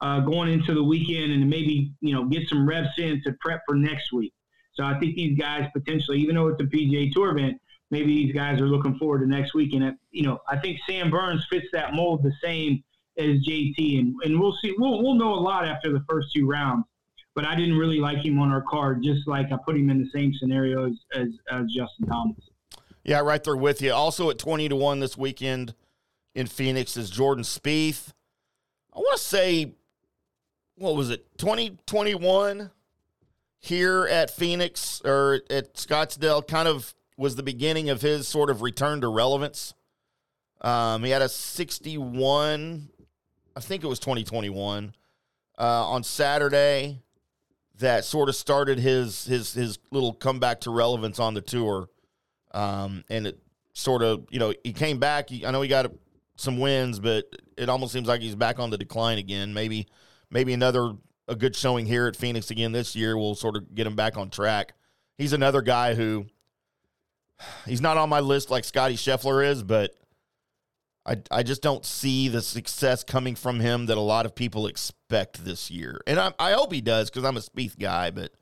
[SPEAKER 5] uh, going into the weekend, and maybe you know get some reps in to prep for next week. So I think these guys potentially, even though it's a PGA Tour event, maybe these guys are looking forward to next week. And, uh, you know, I think Sam Burns fits that mold the same as JT. And, and we'll see. We'll, we'll know a lot after the first two rounds. But I didn't really like him on our card, just like I put him in the same scenario as, as, as Justin Thomas.
[SPEAKER 4] Yeah, right there with you. Also at 20 to 1 this weekend in Phoenix is Jordan Spieth. I want to say, what was it, 2021 here at Phoenix or at Scottsdale kind of was the beginning of his sort of return to relevance. Um, he had a 61, I think it was 2021, uh, on Saturday that sort of started his his his little comeback to relevance on the tour. Um, and it sort of, you know, he came back. He, I know he got some wins, but it almost seems like he's back on the decline again. Maybe maybe another a good showing here at Phoenix again this year will sort of get him back on track. He's another guy who he's not on my list like Scotty Scheffler is, but I I just don't see the success coming from him that a lot of people expect this year. And I I hope he does because I'm a Spieth guy, but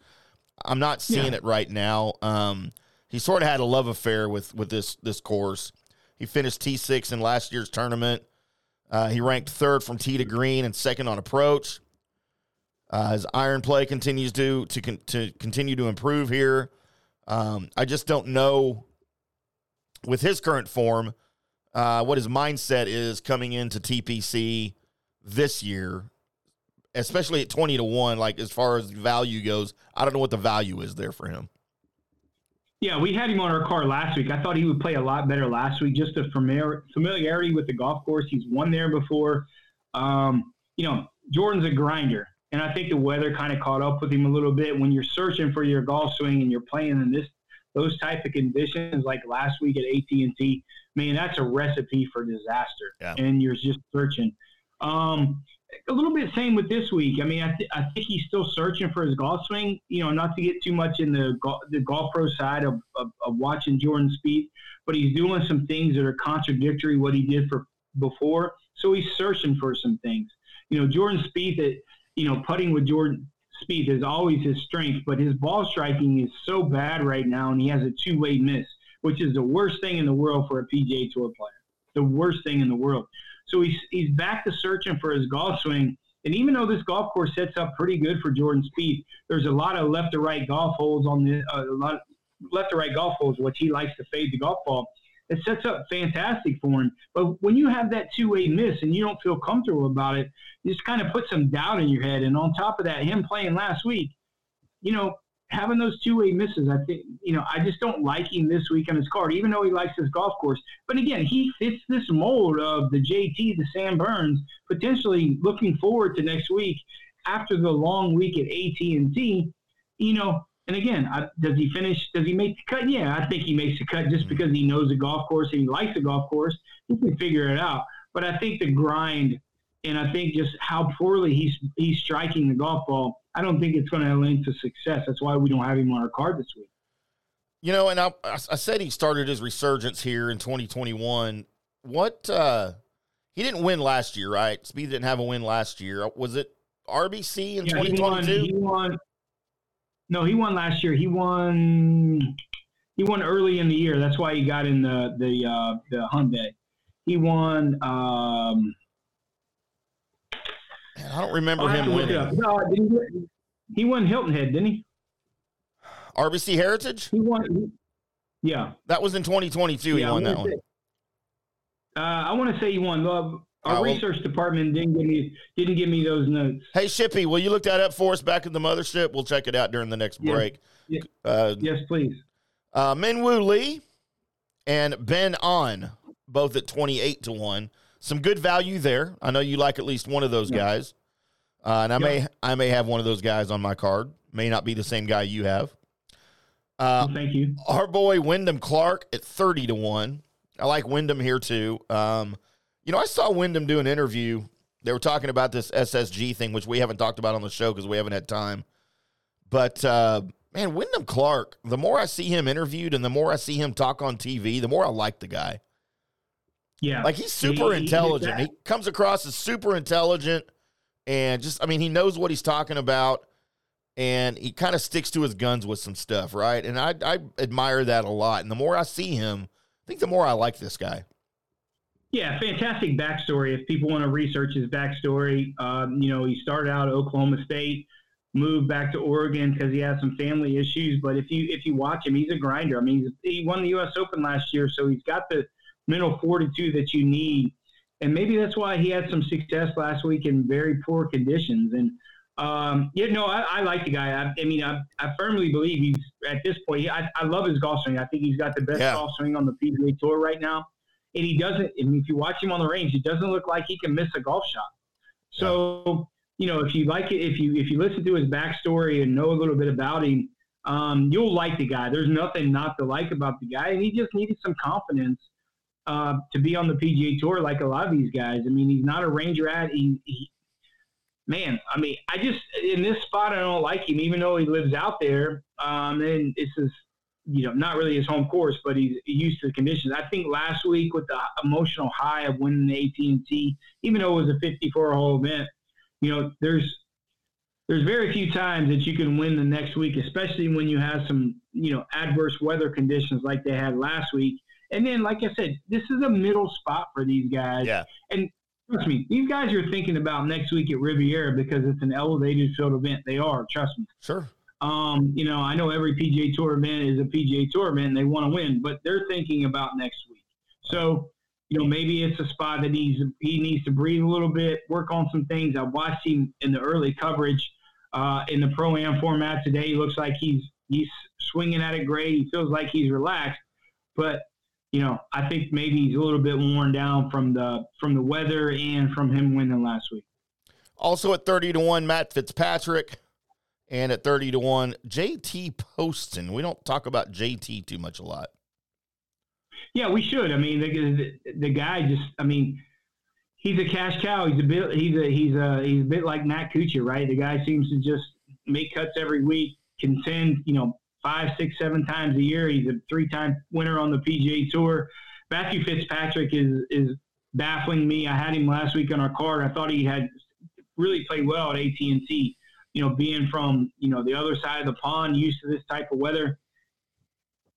[SPEAKER 4] I'm not seeing
[SPEAKER 5] Yeah.
[SPEAKER 4] it right now. Um, he sort of had a love affair with with this this course. He finished T6 in last year's tournament. Uh, he ranked third from tee to green and second on approach. Uh, his iron play continues to to to continue to improve here. Um, I just don't know with his current form uh, what his mindset is coming into TPC this year, especially at twenty to one. Like as far as value goes, I don't know what the value is there for him.
[SPEAKER 5] Yeah, we had him on our car last week. I thought he would play a lot better last week. Just a familiar, familiarity with the golf course. He's won there before. Um, you know, Jordan's a grinder, and I think the weather kind of caught up with him a little bit. When you're searching for your golf swing and you're playing in this those type of conditions, like last week at AT and T, man, that's a recipe for disaster.
[SPEAKER 4] Yeah.
[SPEAKER 5] And you're just searching. Um, a little bit same with this week. I mean, I, th- I think he's still searching for his golf swing. You know, not to get too much in the go- the golf pro side of, of, of watching Jordan Spieth, but he's doing some things that are contradictory what he did for before. So he's searching for some things. You know, Jordan Spieth that you know putting with Jordan Spieth is always his strength, but his ball striking is so bad right now, and he has a two way miss, which is the worst thing in the world for a PGA Tour player. The worst thing in the world. So he's he's back to searching for his golf swing. And even though this golf course sets up pretty good for Jordan Spieth, there's a lot of left to right golf holes on the uh, a lot of left to right golf holes, which he likes to fade the golf ball. It sets up fantastic for him. But when you have that two way miss and you don't feel comfortable about it, you just kind of put some doubt in your head. And on top of that, him playing last week, you know, having those two way misses, I think, you know, I just don't like him this week on his card, even though he likes his golf course. But again, he fits this mold of the JT, the Sam Burns, potentially looking forward to next week after the long week at AT&T, you know, and again, I, does he finish? Does he make the cut? Yeah, I think he makes the cut just because he knows the golf course and he likes the golf course. He can figure it out. But I think the grind and I think just how poorly he's he's striking the golf ball, I don't think it's going to lend to success. That's why we don't have him on our card this week.
[SPEAKER 4] You know, and I, I said he started his resurgence here in 2021. What uh he didn't win last year, right? Spieth didn't have a win last year. Was it RBC in
[SPEAKER 5] Yeah, he won.
[SPEAKER 4] 2022?
[SPEAKER 5] He won. No, he won last year. He won. He won early in the year. That's why he got in the the uh, the Hyundai. He won. Um,
[SPEAKER 4] Man, I don't remember him
[SPEAKER 5] to look it
[SPEAKER 4] winning.
[SPEAKER 5] No, didn't he, he won Hilton Head, didn't he?
[SPEAKER 4] RBC Heritage?
[SPEAKER 5] He won. he- yeah.
[SPEAKER 4] That was in 2022 he
[SPEAKER 5] yeah, I
[SPEAKER 4] won that one.
[SPEAKER 5] Uh, I want to say he won. Uh, our
[SPEAKER 4] well-
[SPEAKER 5] research department didn't give me didn't give me those notes.
[SPEAKER 4] Hey, Shippy, will you look that up for us back in the mothership? We'll check it out during the next
[SPEAKER 5] Yeah.
[SPEAKER 4] break.
[SPEAKER 5] Yeah.
[SPEAKER 4] Uh,
[SPEAKER 5] Yes, please.
[SPEAKER 4] uh, Min Woo Lee and Ben An, both at 28 to 1. some good value there. I know you like at least one of those guys, uh, and I may I may have one of those guys on my card. May not be the same guy you have. Uh,
[SPEAKER 5] Well, thank you.
[SPEAKER 4] our boy Wyndham Clark at 30 to 1. I like Wyndham here too. Um, you know, I saw Wyndham do an interview. They were talking about this SSG thing, which we haven't talked about on the show because we haven't had time. But uh, man, Wyndham Clark, the more I see him interviewed and the more I see him talk on TV, the more I like the guy.
[SPEAKER 5] Yeah,
[SPEAKER 4] Like he's super
[SPEAKER 5] He- he-
[SPEAKER 4] intelligent.
[SPEAKER 5] that-
[SPEAKER 4] He comes across as super intelligent and just I mean, he knows what he's talking about and he kind of sticks to his guns with some stuff, right? And I I admire that a lot. And the more I see him, I think the more I like this guy.
[SPEAKER 5] Yeah, fantastic backstory. If people want to research his backstory, um, you know, he started out at Oklahoma State, moved back to Oregon because he had some family issues. But if you if you watch him, he's a grinder. I mean, he's, he won the U.S. Open last year, so he's got the mental fortitude that you need. And maybe that's why he had some success last week in very poor conditions. And um, yeah, no, I, I like the guy. I, I mean, I, I firmly believe he's at this point. I, I love his golf swing. I think he's got the best
[SPEAKER 4] Yeah.
[SPEAKER 5] golf swing on the PGA Tour right now and he doesn't. I mean, if you watch him on the range, it doesn't look like he can miss a golf shot. So, you know, if you like it, if you if you listen to his backstory and know a little bit about him, um, you'll like the guy. There's nothing not to like about the guy, and he just needed some confidence uh, to be on the PGA Tour, like a lot of these guys. I mean, he's not a ranger at. He, he, man, I mean, I just in this spot, I don't like him, even though he lives out there. Um, and it's his you know, not really his home course, but he's used to the conditions. I think last week with the emotional high of winning the AT&T, even though it was a 54-hole event, you know, there's there's very few times that you can win the next week, especially when you have some, you know, adverse weather conditions like they had last week. And then, like I said, this is a middle spot for these guys.
[SPEAKER 4] Yeah.
[SPEAKER 5] And trust me, these guys are thinking about next week at Riviera because it's an elevated field event. They are, trust me.
[SPEAKER 4] Sure.
[SPEAKER 5] Um, you know, I know every PGA Tour event is a PGA Tour event they want to win, but they're thinking about next week. So, you know, maybe it's a spot that he's he needs to breathe a little bit, work on some things. I watched him in the early coverage uh, in the pro am format today. He looks like he's he's swinging at it great. He feels like he's relaxed, but you know, I think maybe he's a little bit worn down from the from the weather and from him winning last week.
[SPEAKER 4] Also at 30 to 1, Matt Fitzpatrick. And at 30 to 1, JT Poston. We don't talk about JT too much a lot.
[SPEAKER 5] Yeah, we should. I mean, the, the guy just, I mean, he's a cash cow. He's a bit, he's a, he's a, he's a bit like Matt Kuchar, right? The guy seems to just make cuts every week, contend, you know, five, six, seven times a year. He's a three-time winner on the PGA Tour. Matthew Fitzpatrick is is baffling me. I had him last week on our card. I thought he had really played well at AT and T. You know, being from you know the other side of the pond, used to this type of weather.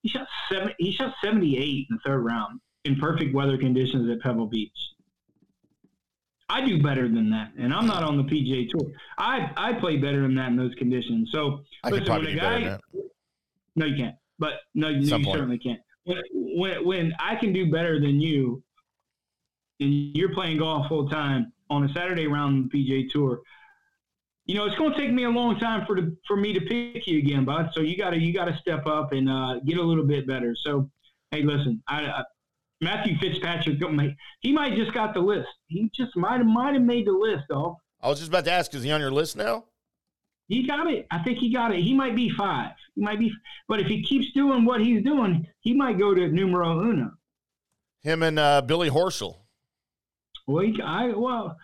[SPEAKER 5] He shot seven. He shot seventy-eight in the third round in perfect weather conditions at Pebble Beach. I do better than that, and I'm not on the PGA Tour. I I play better than that in those conditions. So
[SPEAKER 4] I
[SPEAKER 5] listen, when a guy, no, you can't. But no, you, certainly can't. When, when when I can do better than you, and you're playing golf full time on a Saturday round the PGA Tour, you know it's going to take me a long time for the, for me to pick you again, bud. So you got to you got to step up and uh, get a little bit better. So hey, listen, I, I Matthew Fitzpatrick, he might just got the list. He just might have might have made the list, though.
[SPEAKER 4] I was just about to ask, is he on your list now?
[SPEAKER 5] He got it. I think he got it. He might be five. He might be, but if he keeps doing what he's doing, he might go to numero uno.
[SPEAKER 4] Him and uh, Billy Horschel.
[SPEAKER 5] Well, he, I well,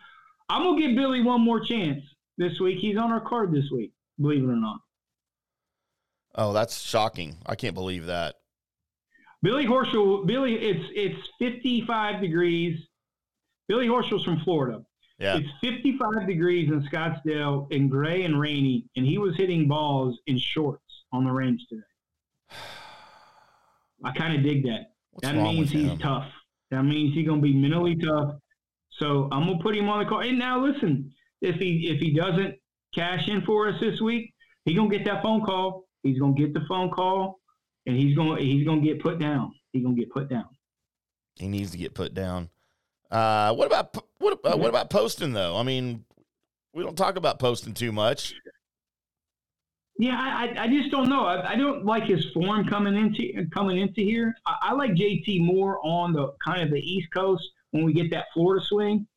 [SPEAKER 5] I'm gonna give Billy one more chance this week. He's on our card this week. Believe it or not,
[SPEAKER 4] Oh, that's shocking. I can't believe that.
[SPEAKER 5] Billy Horschel. Billy, it's it's 55 degrees. Billy Horschel's from Florida.
[SPEAKER 4] Yeah.
[SPEAKER 5] It's 55 degrees in Scottsdale and gray and rainy, and he was hitting balls in shorts on the range today. I kind of dig that.
[SPEAKER 4] What's
[SPEAKER 5] that means he's
[SPEAKER 4] him?
[SPEAKER 5] tough. That means he's gonna be mentally tough. So I'm gonna put him on the card. And now listen, if he if he doesn't cash in for us this week, he's gonna get that phone call. He's gonna get the phone call, and he's gonna he's gonna get put down. He's gonna get put down.
[SPEAKER 4] He needs to get put down. Uh, what about what uh, what about Poston though? I mean, we don't talk about Poston too much.
[SPEAKER 5] Yeah, I, I- I just don't know. I, I don't like his form coming into coming into here. I, I like JT more on the kind of the East Coast when we get that Florida swing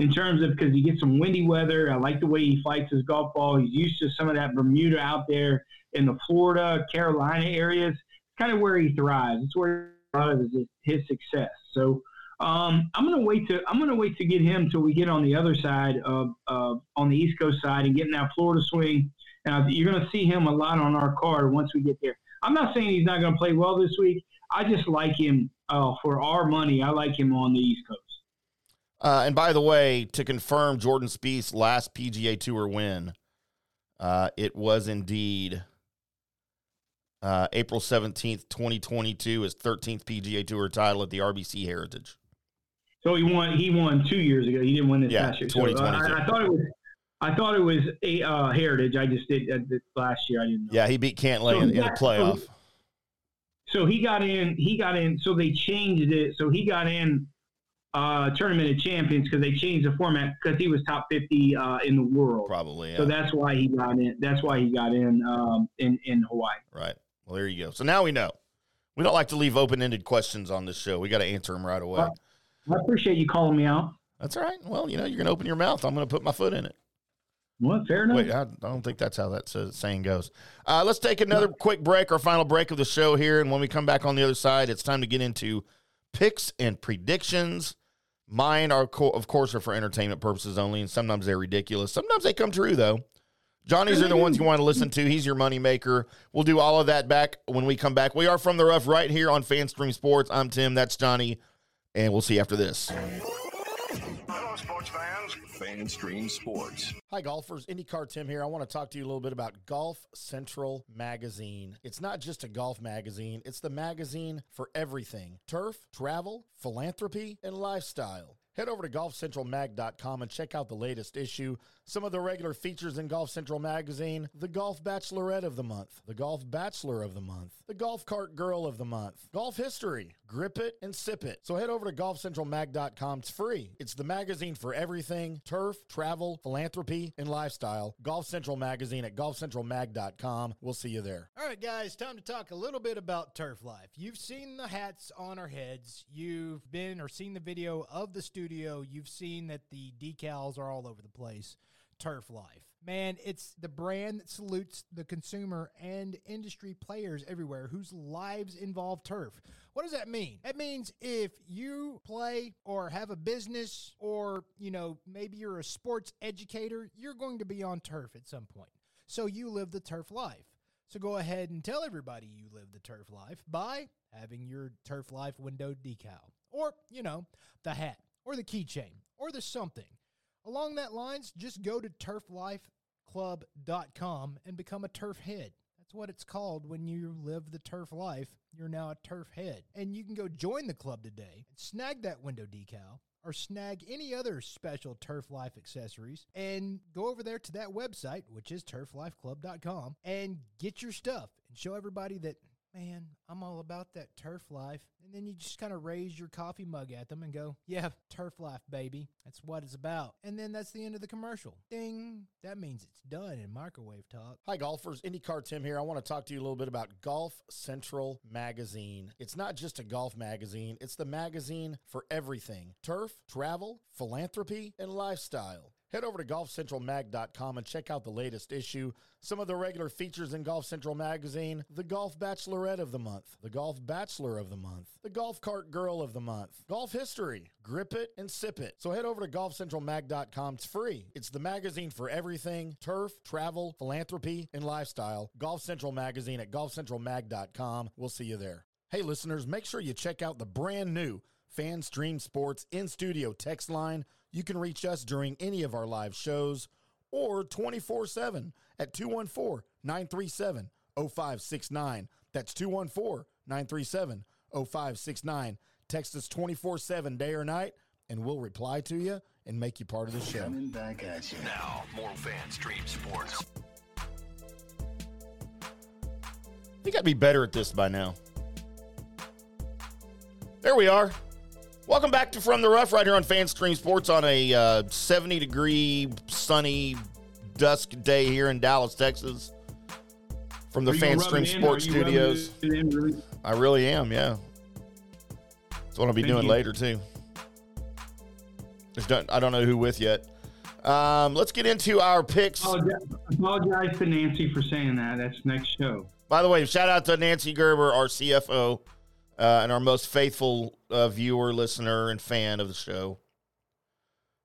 [SPEAKER 5] in terms of because he gets some windy weather. I like the way he fights his golf ball. He's used to some of that Bermuda out there in the Florida, Carolina areas. It's kind of where he thrives. It's where a lot of his, his success. So um, I'm gonna wait to I'm gonna wait to get him till we get on the other side of uh, on the East Coast side and getting that Florida swing. And you're gonna see him a lot on our card once we get there. I'm not saying he's not gonna play well this week. I just like him uh, for our money. I like him on the East Coast.
[SPEAKER 4] Uh, and by the way, to confirm Jordan Spieth's last PGA Tour win, uh, it was indeed uh, April 17th, 2022, his 13th PGA Tour title at the RBC Heritage.
[SPEAKER 5] So he won. He won two years ago. He didn't win this
[SPEAKER 4] Yeah,
[SPEAKER 5] last year. So, uh,
[SPEAKER 4] 2022.
[SPEAKER 5] I, I thought it was. I thought it was a uh, Heritage. I just did uh, this last year. I didn't. Know.
[SPEAKER 4] Yeah, he beat Cantlay
[SPEAKER 5] So
[SPEAKER 4] in, in the
[SPEAKER 5] that-
[SPEAKER 4] playoff.
[SPEAKER 5] So he got in. He got in. So they changed it. So he got in uh, tournament of champions because they changed the format because he was top fifty uh, in the world.
[SPEAKER 4] Probably, yeah.
[SPEAKER 5] So that's why he got in. That's why he got in um, in in Hawaii.
[SPEAKER 4] right. Well, there you go. So now we know. We don't like to leave open ended questions on this show. We got to answer them right away.
[SPEAKER 5] I appreciate you calling me out.
[SPEAKER 4] That's all right. Well, you know, you're going to open your mouth. I'm going to put my foot in it.
[SPEAKER 5] Well, fair enough.
[SPEAKER 4] Wait, I, I don't think that's how that saying goes. Uh, let's take another quick break, our final break of the show here. And when we come back on the other side, it's time to get into picks and predictions. Mine are, co- of course, are for entertainment purposes only, and sometimes they're ridiculous. Sometimes they come true, though. Johnny's are the ones you want to listen to. He's your money maker. We'll do all of that back when we come back. We are from the rough right here on FanStream Sports. I'm Tim. That's Johnny. And we'll see you after this.
[SPEAKER 1] Hello, sports fans. FanStream Sports.
[SPEAKER 6] Hi, golfers. IndyCar Tim here. I want to talk to you a little bit about Golf Central Magazine. It's not just a golf magazine, it's the magazine for everything turf, travel, philanthropy, and lifestyle. Head over to golfcentralmag.com and check out the latest issue. Some of the regular features in Golf Central Magazine the Golf Bachelorette of the Month, the Golf Bachelor of the Month, the Golf Cart Girl of the Month, Golf History, Grip It and Sip It. So head over to golfcentralmag.com. It's free. It's the magazine for everything turf, travel, philanthropy, and lifestyle. Golf Central Magazine at golfcentralmag.com. We'll see you there.
[SPEAKER 3] All right, guys, time to talk a little bit about turf life. You've seen the hats on our heads. You've been or seen the video of the studio. You've seen that the decals are all over the place. Turf life. Man, it's the brand that salutes the consumer and industry players everywhere whose lives involve turf. What does that mean? That means if you play or have a business or, you know, maybe you're a sports educator, you're going to be on turf at some point. So you live the turf life. So go ahead and tell everybody you live the turf life by having your turf life window decal or, you know, the hat or the keychain or the something. Along that lines, just go to turflifeclub.com and become a turf head. That's what it's called when you live the turf life. You're now a turf head. And you can go join the club today and snag that window decal or snag any other special Turf Life accessories and go over there to that website, which is turflifeclub.com, and get your stuff and show everybody that, man, I'm all about that turf life. And then you just kind of raise your coffee mug at them and go, yeah, turf life, baby. That's what it's about. And then that's the end of the commercial. Ding. That means it's done in microwave talk.
[SPEAKER 6] Hi, golfers. IndyCar Tim here. I want to talk to you a little bit about Golf Central Magazine. It's not just a golf magazine, it's the magazine for everything turf, travel, philanthropy, and lifestyle. Head over to golfcentralmag.com and check out the latest issue. Some of the regular features in Golf Central Magazine the Golf Bachelorette of the Month, the Golf Bachelor of the Month, the Golf Cart Girl of the Month, Golf History, Grip It and Sip It. So head over to golfcentralmag.com. It's free. It's the magazine for everything turf, travel, philanthropy, and lifestyle. Golf Central Magazine at golfcentralmag.com. We'll see you there. Hey, listeners, make sure you check out the brand new FanStream Sports in studio text line. You can reach us during any of our live shows or 24 7 at 214 937 0569. That's 214 937 0569. Text us 24 7 day or night, and we'll reply to you and make you part of the show.
[SPEAKER 7] Coming back at you.
[SPEAKER 1] Now, more FanStream Sports.
[SPEAKER 4] I think I'd be better at this by now. There we are. Welcome back to From the Rough right here on FanStream Sports on a uh, 70 degree sunny dusk day here in Dallas, Texas. From the FanStream? Sports
[SPEAKER 5] Are you rubbing
[SPEAKER 4] Studios.
[SPEAKER 5] really?
[SPEAKER 4] I really am, yeah. That's what I'll be
[SPEAKER 5] Thank
[SPEAKER 4] doing
[SPEAKER 5] you.
[SPEAKER 4] later too. Don't- I don't know who with yet. Um, let's get into our picks.
[SPEAKER 5] Apologize, apologize to Nancy for saying that. That's next show.
[SPEAKER 4] By the way, shout out to Nancy Gerber, our CFO, uh, and our most faithful uh, viewer, listener, and fan of the show.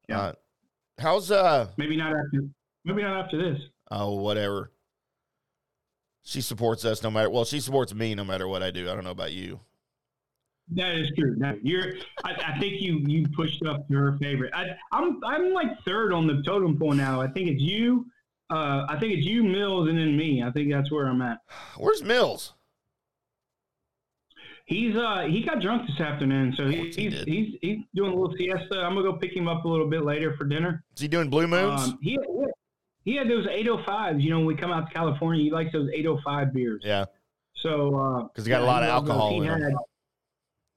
[SPEAKER 5] Yeah.
[SPEAKER 4] Uh, how's uh?
[SPEAKER 5] Maybe not after. Maybe not after this.
[SPEAKER 4] Oh, whatever. She supports us no matter. Well, she supports me no matter what I do. I don't know about you.
[SPEAKER 5] That is true. No, you're. I, I think you you pushed up to her favorite. I, I'm I'm like third on the totem pole now. I think it's you. Uh, I think it's you, Mills, and then me. I think that's where I'm at.
[SPEAKER 4] Where's Mills?
[SPEAKER 5] He's uh he got drunk this afternoon, so he,
[SPEAKER 4] course he
[SPEAKER 5] he's he's he's doing a little siesta. I'm gonna go pick him up a little bit later for dinner.
[SPEAKER 4] Is he doing Blue Moons?
[SPEAKER 5] Um, he he had those 805s. You know, when we come out to California, he likes those 805 beers.
[SPEAKER 4] yeah,
[SPEAKER 5] So uh,
[SPEAKER 4] because he got a lot of
[SPEAKER 5] he loves those.
[SPEAKER 4] alcohol
[SPEAKER 5] He
[SPEAKER 4] in them.
[SPEAKER 5] had-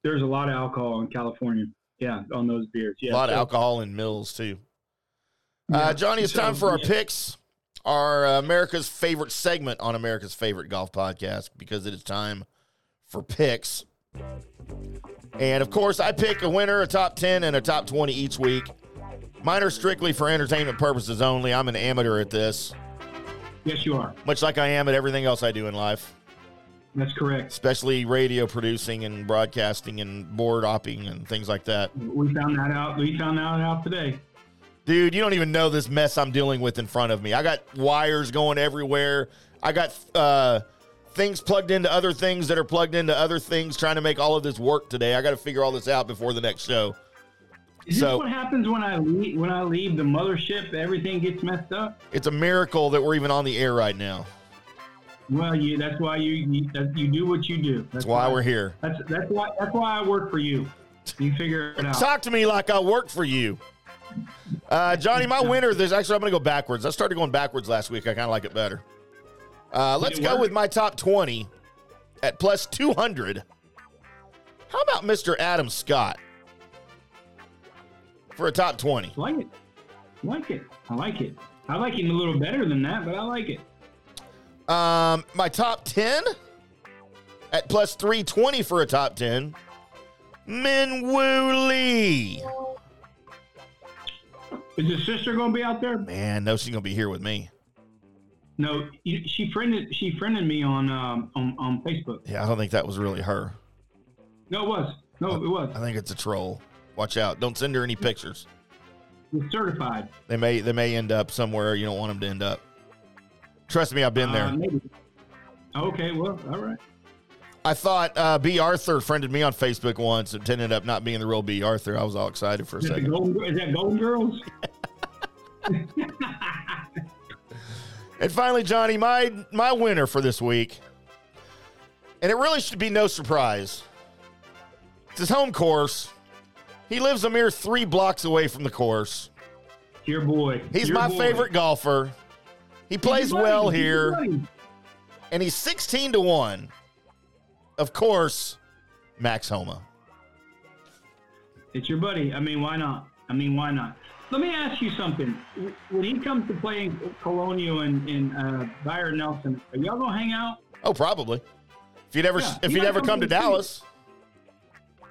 [SPEAKER 5] There's a lot of alcohol in California. Yeah, on those beers. Yeah,
[SPEAKER 4] a lot of alcohol in Mills too.
[SPEAKER 5] Yeah.
[SPEAKER 4] Uh, Johnny, it's
[SPEAKER 5] So,
[SPEAKER 4] time for our
[SPEAKER 5] yeah.
[SPEAKER 4] picks. Our uh, America's favorite segment on America's favorite golf podcast because it is time for picks. And of course, I pick a winner, a top 10, and a top 20 each week. Mine are strictly for entertainment purposes only. I'm an amateur at this,
[SPEAKER 5] Yes, you are.
[SPEAKER 4] much like I am at everything else I do in life,
[SPEAKER 5] That's correct.
[SPEAKER 4] especially radio producing and broadcasting and board opping and things like that.
[SPEAKER 5] We found that out. We found that out today.
[SPEAKER 4] Dude, you don't even know this mess I'm dealing with in front of me. I got wires going everywhere. I got uh, things plugged into other things that are plugged into other things trying to make all of this work today. I got to figure all this out before the next show.
[SPEAKER 5] Is
[SPEAKER 4] So-
[SPEAKER 5] this what happens when I leave? When I leave the mothership, everything gets messed up.
[SPEAKER 4] It's a miracle that we're even on the air right now.
[SPEAKER 5] Well, you. That's why you you, you do what you do.
[SPEAKER 4] That's why we're here.
[SPEAKER 5] That's that's why that's why I work for you. You figure it out.
[SPEAKER 4] Talk to me like I work for you. Uh, Johnny, my winner this actually I'm going to go backwards. I started going backwards last week. I kind of like it better. Uh, let's go
[SPEAKER 5] work?
[SPEAKER 4] with my top 20 at plus 200. How about Mr. Adam Scott for a top 20?
[SPEAKER 5] I like it. I like it. I like it. I like him a little better than that, but I like it.
[SPEAKER 4] Um, my top 10 at plus 320 for a top 10. Min Woo Lee.
[SPEAKER 5] Is his sister going to be out there?
[SPEAKER 4] Man, no, she's going to be here with me.
[SPEAKER 5] No, she friended she friended me on um, on on Facebook.
[SPEAKER 4] Yeah, I don't think that was really her.
[SPEAKER 5] No, it was. No, it was.
[SPEAKER 4] I think it's a troll. Watch out. Don't send her any pictures.
[SPEAKER 5] It's certified.
[SPEAKER 4] They may they may end up somewhere you don't want them to end up. Trust me, I've been
[SPEAKER 5] Uh,
[SPEAKER 4] there.
[SPEAKER 5] maybe. Okay, well, all right.
[SPEAKER 4] I thought uh, Bea Arthur friended me on Facebook once. It ended up not being the real Bea Arthur. I was all excited for a
[SPEAKER 5] Is
[SPEAKER 4] second.
[SPEAKER 5] Golden, is that Golden Girls?
[SPEAKER 4] And finally, Johnny, my my winner for this week, and it really should be no surprise. It's his home course. He lives a mere three blocks away from the course.
[SPEAKER 5] Your boy.
[SPEAKER 4] He's
[SPEAKER 5] Your
[SPEAKER 4] my
[SPEAKER 5] boy.
[SPEAKER 4] favorite golfer. He plays
[SPEAKER 5] buddy.
[SPEAKER 4] well here.
[SPEAKER 5] buddy.
[SPEAKER 4] and he's 16 to 1. Of course, Max Homa.
[SPEAKER 5] It's your buddy. I mean, why not? I mean, why not? Let me ask you something. When he comes to playing Colonial and, and uh, Byron Nelson, are y'all gonna hang out?
[SPEAKER 4] Oh, probably. If you'd ever
[SPEAKER 5] Yeah,
[SPEAKER 4] if
[SPEAKER 5] he
[SPEAKER 4] you'd ever
[SPEAKER 5] come
[SPEAKER 4] to
[SPEAKER 5] to the city.
[SPEAKER 4] Dallas,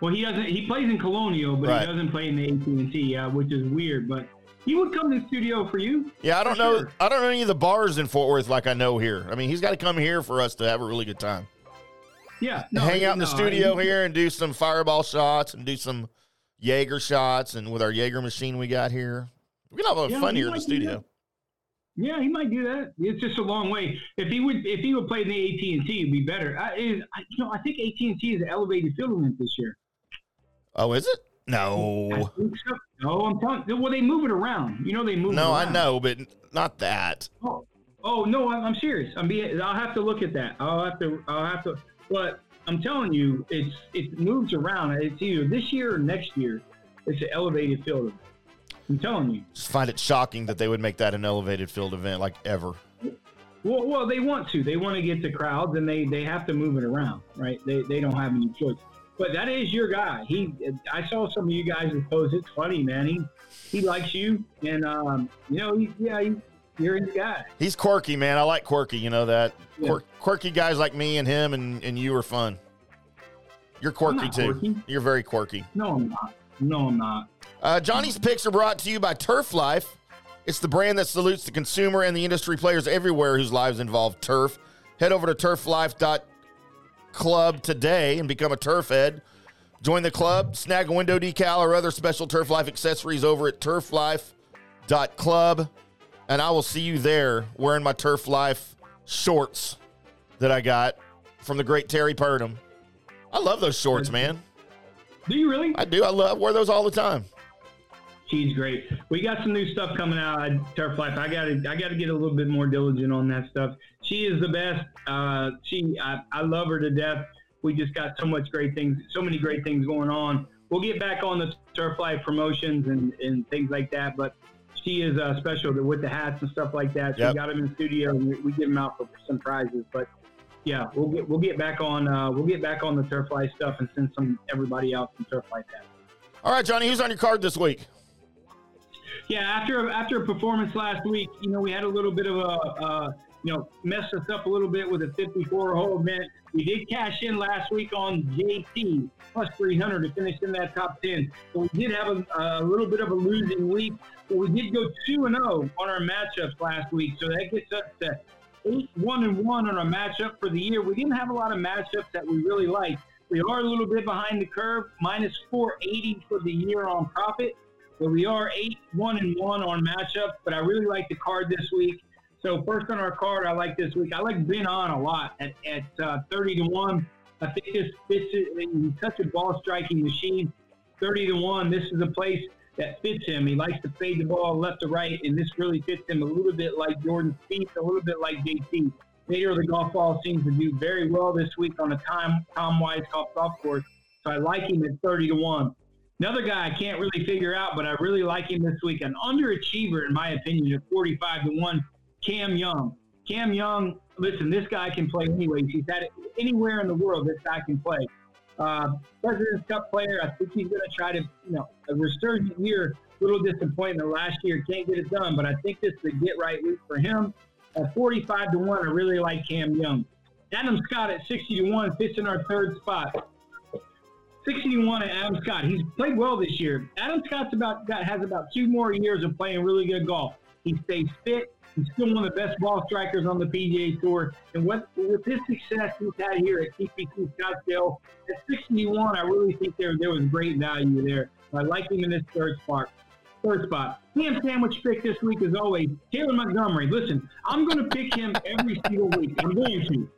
[SPEAKER 5] Well, he doesn't. He plays in Colonial, but
[SPEAKER 4] Right.
[SPEAKER 5] he doesn't play in the AT and T, uh, which is weird. But he would come to the studio for you.
[SPEAKER 4] yeah, I don't know.
[SPEAKER 5] sure.
[SPEAKER 4] I don't know any of the bars in Fort Worth like I know here. I mean, he's got to come here for us to have a really good time.
[SPEAKER 5] Yeah, no,
[SPEAKER 4] Hang out in the
[SPEAKER 5] no,
[SPEAKER 4] studio
[SPEAKER 5] he-
[SPEAKER 4] here and do some fireball shots and do some Jaeger shots and with our Jaeger machine we got here. We can have a
[SPEAKER 5] Yeah,
[SPEAKER 4] fun here in the studio.
[SPEAKER 5] Yeah, he might do that. It's just a long way. If he would, if he would play in the AT and T, it'd be better. I, is, I, you know, I think AT and T is an elevated field event this year.
[SPEAKER 4] Oh, is it? No.
[SPEAKER 5] so. No, I'm telling. Well, they move it around. You know, they move.
[SPEAKER 4] No, I know, but not that.
[SPEAKER 5] Oh, oh no, I'm, I'm serious. I'm being. I'll have to look at that. I'll have to. I'll have to. But I'm telling you, it's it moves around. It's either this year or next year. It's an elevated field event. I'm telling you.
[SPEAKER 4] Just find it shocking that they would make that an elevated field event like ever.
[SPEAKER 5] Well, well, they want to. They want to get the crowds, and they they have to move it around, right? They they don't have any choice. But that is your guy. He, I saw some of you guys post. It's funny, man. He he likes you, and um, you know, he, yeah, he, you're his guy.
[SPEAKER 4] He's quirky, man. I like quirky. You know that.
[SPEAKER 5] Yeah.
[SPEAKER 4] Quir- quirky guys like me and him and, and you are fun. You're quirky too.
[SPEAKER 5] quirky.
[SPEAKER 4] You're very quirky.
[SPEAKER 5] No, I'm not. No, I'm not.
[SPEAKER 4] Uh, Johnny's picks are brought to you by Turf Life. It's the brand that salutes the consumer and the industry players everywhere whose lives involve turf. Head over to turflife.club today and become a turf head. Join the club, snag a window decal or other special Turf Life accessories over at turflife.club. And I will see you there wearing my Turf Life shorts that I got from the great Terry Purdom. I love those shorts, man.
[SPEAKER 5] Do you really?
[SPEAKER 4] I do. I love wear those all the time.
[SPEAKER 5] She's great. We got some new stuff coming out at Turf Life. I got to I got to get a little bit more diligent on that stuff. She is the best. Uh, she I, I love her to death. We just got so much great things, so many great things going on. We'll get back on the Turf Life promotions and, and things like that. But she is uh, special with the hats and stuff like that. So
[SPEAKER 4] Yep.
[SPEAKER 5] we got them in the studio and we, we give them out for some prizes. But yeah, we'll get we'll get back on uh, we'll get back on the Turf Life stuff and send some everybody out some Turf Life hats.
[SPEAKER 4] All right, Johnny, who's on your card this week?
[SPEAKER 5] Yeah, after after a performance last week, you know, we had a little bit of a, uh, you know, messed us up a little bit with a 54 hole event. We did cash in last week on JT plus 300 to finish in that top 10. So we did have a, a little bit of a losing week, we did go 2 and 0 on our matchups last week. So that gets us to 8 1 and 1 on our matchup for the year. We didn't have a lot of matchups that we really liked. We are a little bit behind the curve, minus 480 for the year on profit. But we are eight one and one on matchups. But I really like the card this week. So first on our card, I like this week. I like Ben An a lot at, at uh, thirty to one. I think this it- He's such a ball striking machine. Thirty to one. This is a place that fits him. He likes to fade the ball left to right, and this really fits him a little bit like Jordan Spieth, a little bit like JT. Later, the golf ball seems to do very well this week on a time Tom Weiskopf golf course. So I like him at thirty to one. Another guy I can't really figure out, but I really like him this week. An underachiever, in my opinion, at 45 to 1, Cam Young. Cam Young, listen, this guy can play anyways. He's had it anywhere in the world, this guy can play. Uh, President's Cup player, I think he's going to try to, you know, a resurgent year, a little disappointment last year, can't get it done, but I think this is a get right week for him. At 45 to 1, I really like Cam Young. Adam Scott at 60 to 1 fits in our third spot. 61 at Adam Scott. He's played well this year. Adam Scott's about got, has about two more years of playing really good golf. He stays fit. He's still one of the best ball strikers on the PGA Tour. And with his success he's had here at TPC Scottsdale, at 61, I really think there, there was great value there. I like him in this third spot. Third spot. Ham sandwich pick this week, as always. Taylor Montgomery. Listen, I'm going to pick him every single week. I'm going to.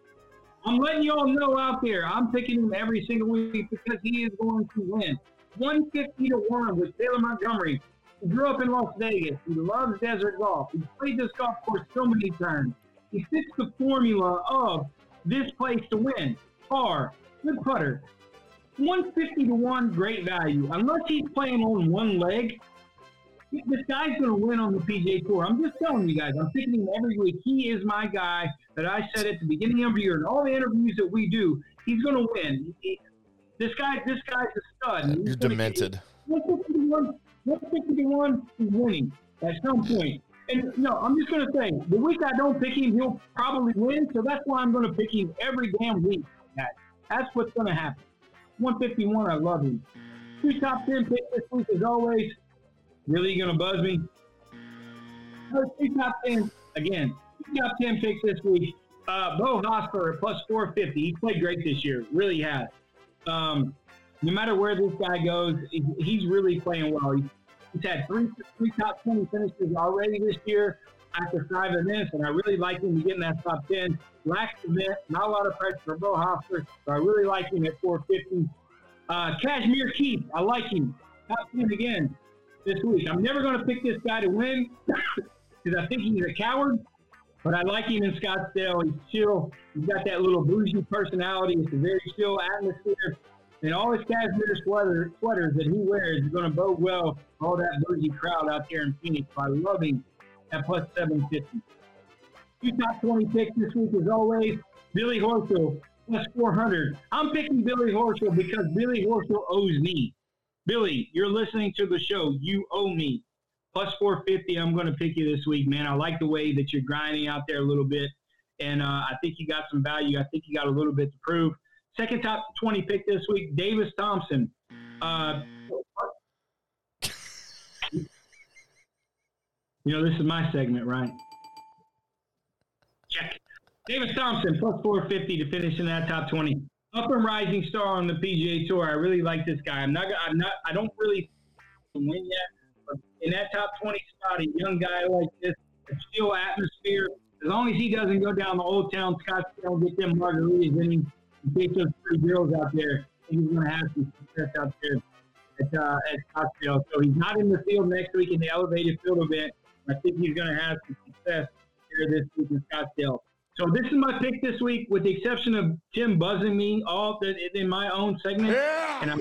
[SPEAKER 5] I'm letting y'all know out there. I'm picking him every single week because he is going to win. 150 to 1 with Taylor Montgomery. He grew up in Las Vegas. He loves desert golf. He's played this golf course so many times. He fits the formula of this place to win. Par, good putter. 150 to 1, great value. Unless he's playing on one leg, this guy's going to win on the PGA Tour. I'm just telling you guys. I'm picking him every week. He is my guy that I said at the beginning of the year and all the interviews that we do. He's going to win. He- this guy, this guy's a stud. He's
[SPEAKER 4] You're demented.
[SPEAKER 5] 151, 151 is winning at some point. And no, I'm just going to say, the week I don't pick him, he'll probably win. So that's why I'm going to pick him every damn week. That- That's what's going to happen. 151, I love him. Two top 10 picks this week, as always. Really going to buzz me? First two top 10, again, two top 10 picks this week. Uh, Beau Hossler plus 450. He played great this year, really has. Um, no matter where this guy goes, he's really playing well. He's, had three, three top 20 finishes already this year after five events, and I really like him to get in that top 10. Last event, not a lot of pressure for Beau Hossler, so I really like him at 450. Uh, Kashmir Keith, I like him. Top 10 again this week. I'm never going to pick this guy to win because I think he's a coward, but I like him in Scottsdale. He's chill. He's got that little bougie personality. It's a very chill atmosphere. And all his cashmere sweater, sweaters that he wears is going to bode well for all that bougie crowd out there in Phoenix. by loving at plus 750. Two top 20 picks this week, as always. Billy Horschel, plus 400. I'm picking Billy Horschel because Billy Horschel owes me. Billy, you're listening to the show. You owe me. Plus 450, I'm going to pick you this week, man. I like the way that you're grinding out there a little bit. And uh, I think you got some value. I think you got a little bit to prove. Second top 20 pick this week, Davis Thompson. Uh, you know, this is my segment, right? Check. Davis Thompson, plus 450 to finish in that top 20. Up and rising star on the PGA Tour. I really like this guy. I'm not, I'm not, I don't really win yet. In that top 20 spot, a young guy like this, still atmosphere. As long as he doesn't go down the old town Scottsdale, get them margaritas, and he takes those three girls out there. and He's going to have some success out there at, uh, at Scottsdale. So he's not in the field next week in the elevated field event. I think he's going to have some success here this week in Scottsdale. So this is my pick this week, with the exception of Tim buzzing me all the, in my own segment, and I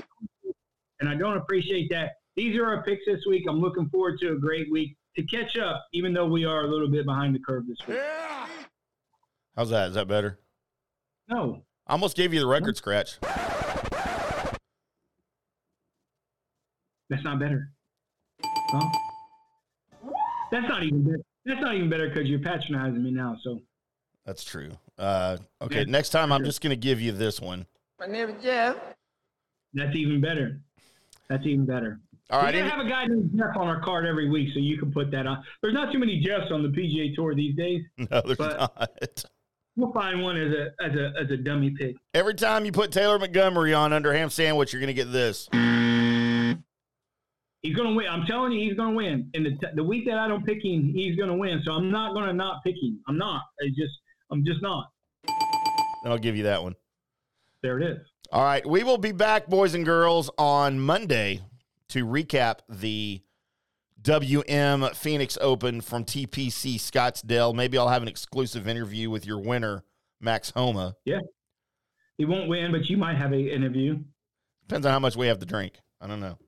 [SPEAKER 5] and I don't appreciate that. These are our picks this week. I'm looking forward to a great week to catch up, even though we are a little bit behind the curve this week.
[SPEAKER 4] How's that? Is that better?
[SPEAKER 5] No,
[SPEAKER 4] I almost gave you the record scratch.
[SPEAKER 5] that's not better. Huh? That's not even better. That's not even better because you're patronizing me now. So
[SPEAKER 4] That's true. Uh, okay,
[SPEAKER 5] Yeah.
[SPEAKER 4] next time I'm just going to give you this one. My name is Jeff.
[SPEAKER 5] That's even better. That's even better.
[SPEAKER 4] All right.
[SPEAKER 5] we
[SPEAKER 4] any-
[SPEAKER 5] have a guy named Jeff on our card every week, so you can put that on. There's not too many Jeffs on the PGA Tour these days.
[SPEAKER 4] no, there's
[SPEAKER 5] but-
[SPEAKER 4] not.
[SPEAKER 5] We'll find one as a as a as a dummy pick.
[SPEAKER 4] Every time you put Taylor Montgomery on under ham sandwich, you're going to get this.
[SPEAKER 5] He's gonna win. I'm telling you, he's gonna win. And the t- the week that I don't pick him, he's gonna win. So I'm not gonna not pick him. I'm not. I just I'm just not.
[SPEAKER 4] I'll give you that one.
[SPEAKER 5] There it is.
[SPEAKER 4] All right. We will be back, boys and girls, on Monday to recap the WM Phoenix Open from TPC Scottsdale. Maybe I'll have an exclusive interview with your winner, Max Homa. Yeah.
[SPEAKER 5] He won't win, but you might have an interview.
[SPEAKER 4] Depends on how much we have to drink. I don't know.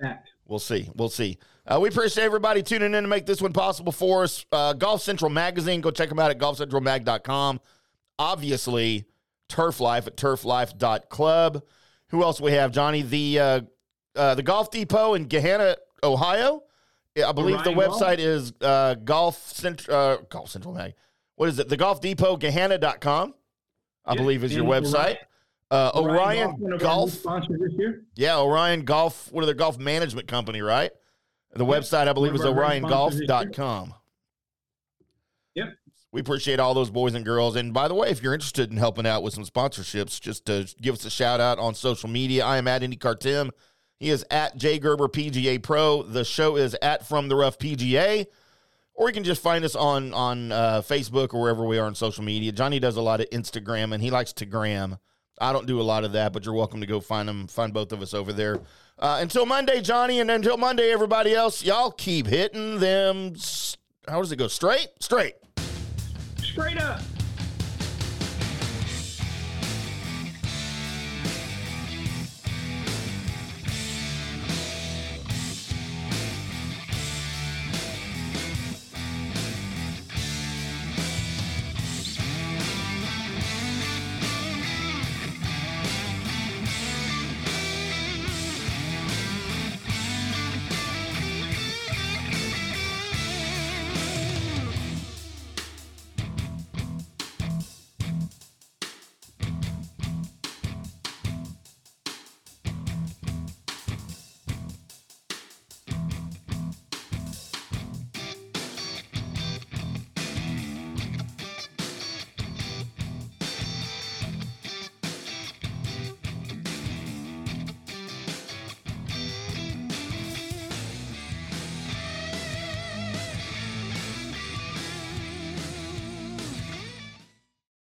[SPEAKER 5] Fact.
[SPEAKER 4] We'll see. We'll see. Uh, we appreciate everybody tuning in to make this one possible for us. Uh, Golf Central Magazine, go check them out at golfcentralmag.com. Obviously, Turf Life at turflife.club. Who else we have, Johnny? The uh, uh, the Golf Depot in Gahanna, Ohio. Yeah, I believe the
[SPEAKER 5] Orion Golf?
[SPEAKER 4] website is uh, Golf Central uh, Golf Central Mag. What is it? The Golf Depot Gahanna.com, I
[SPEAKER 5] Yeah,
[SPEAKER 4] believe is your website. Uh, Orion,
[SPEAKER 5] of
[SPEAKER 4] Golf.
[SPEAKER 5] this year.
[SPEAKER 4] Yeah, Orion Golf. What are their golf management company, right? The website, I believe, is
[SPEAKER 5] One of our great sponsors
[SPEAKER 4] oriongolf.com.
[SPEAKER 5] Yep.
[SPEAKER 4] We appreciate all those boys and girls. And by the way, if you're interested in helping out with some sponsorships, just to give us a shout out on social media. I am at IndyCar Tim. He is at Jay Gerber PGA Pro. The show is at From the Rough PGA. Or you can just find us on on uh, Facebook or wherever we are on social media. Johnny does a lot of Instagram and he likes to gram. I don't do a lot of that, but you're welcome to go find them, find both of us over there. Uh, until Monday, Johnny, and until Monday, everybody else, y'all keep hitting them. s- How does it go? Straight, straight.
[SPEAKER 5] Straight up.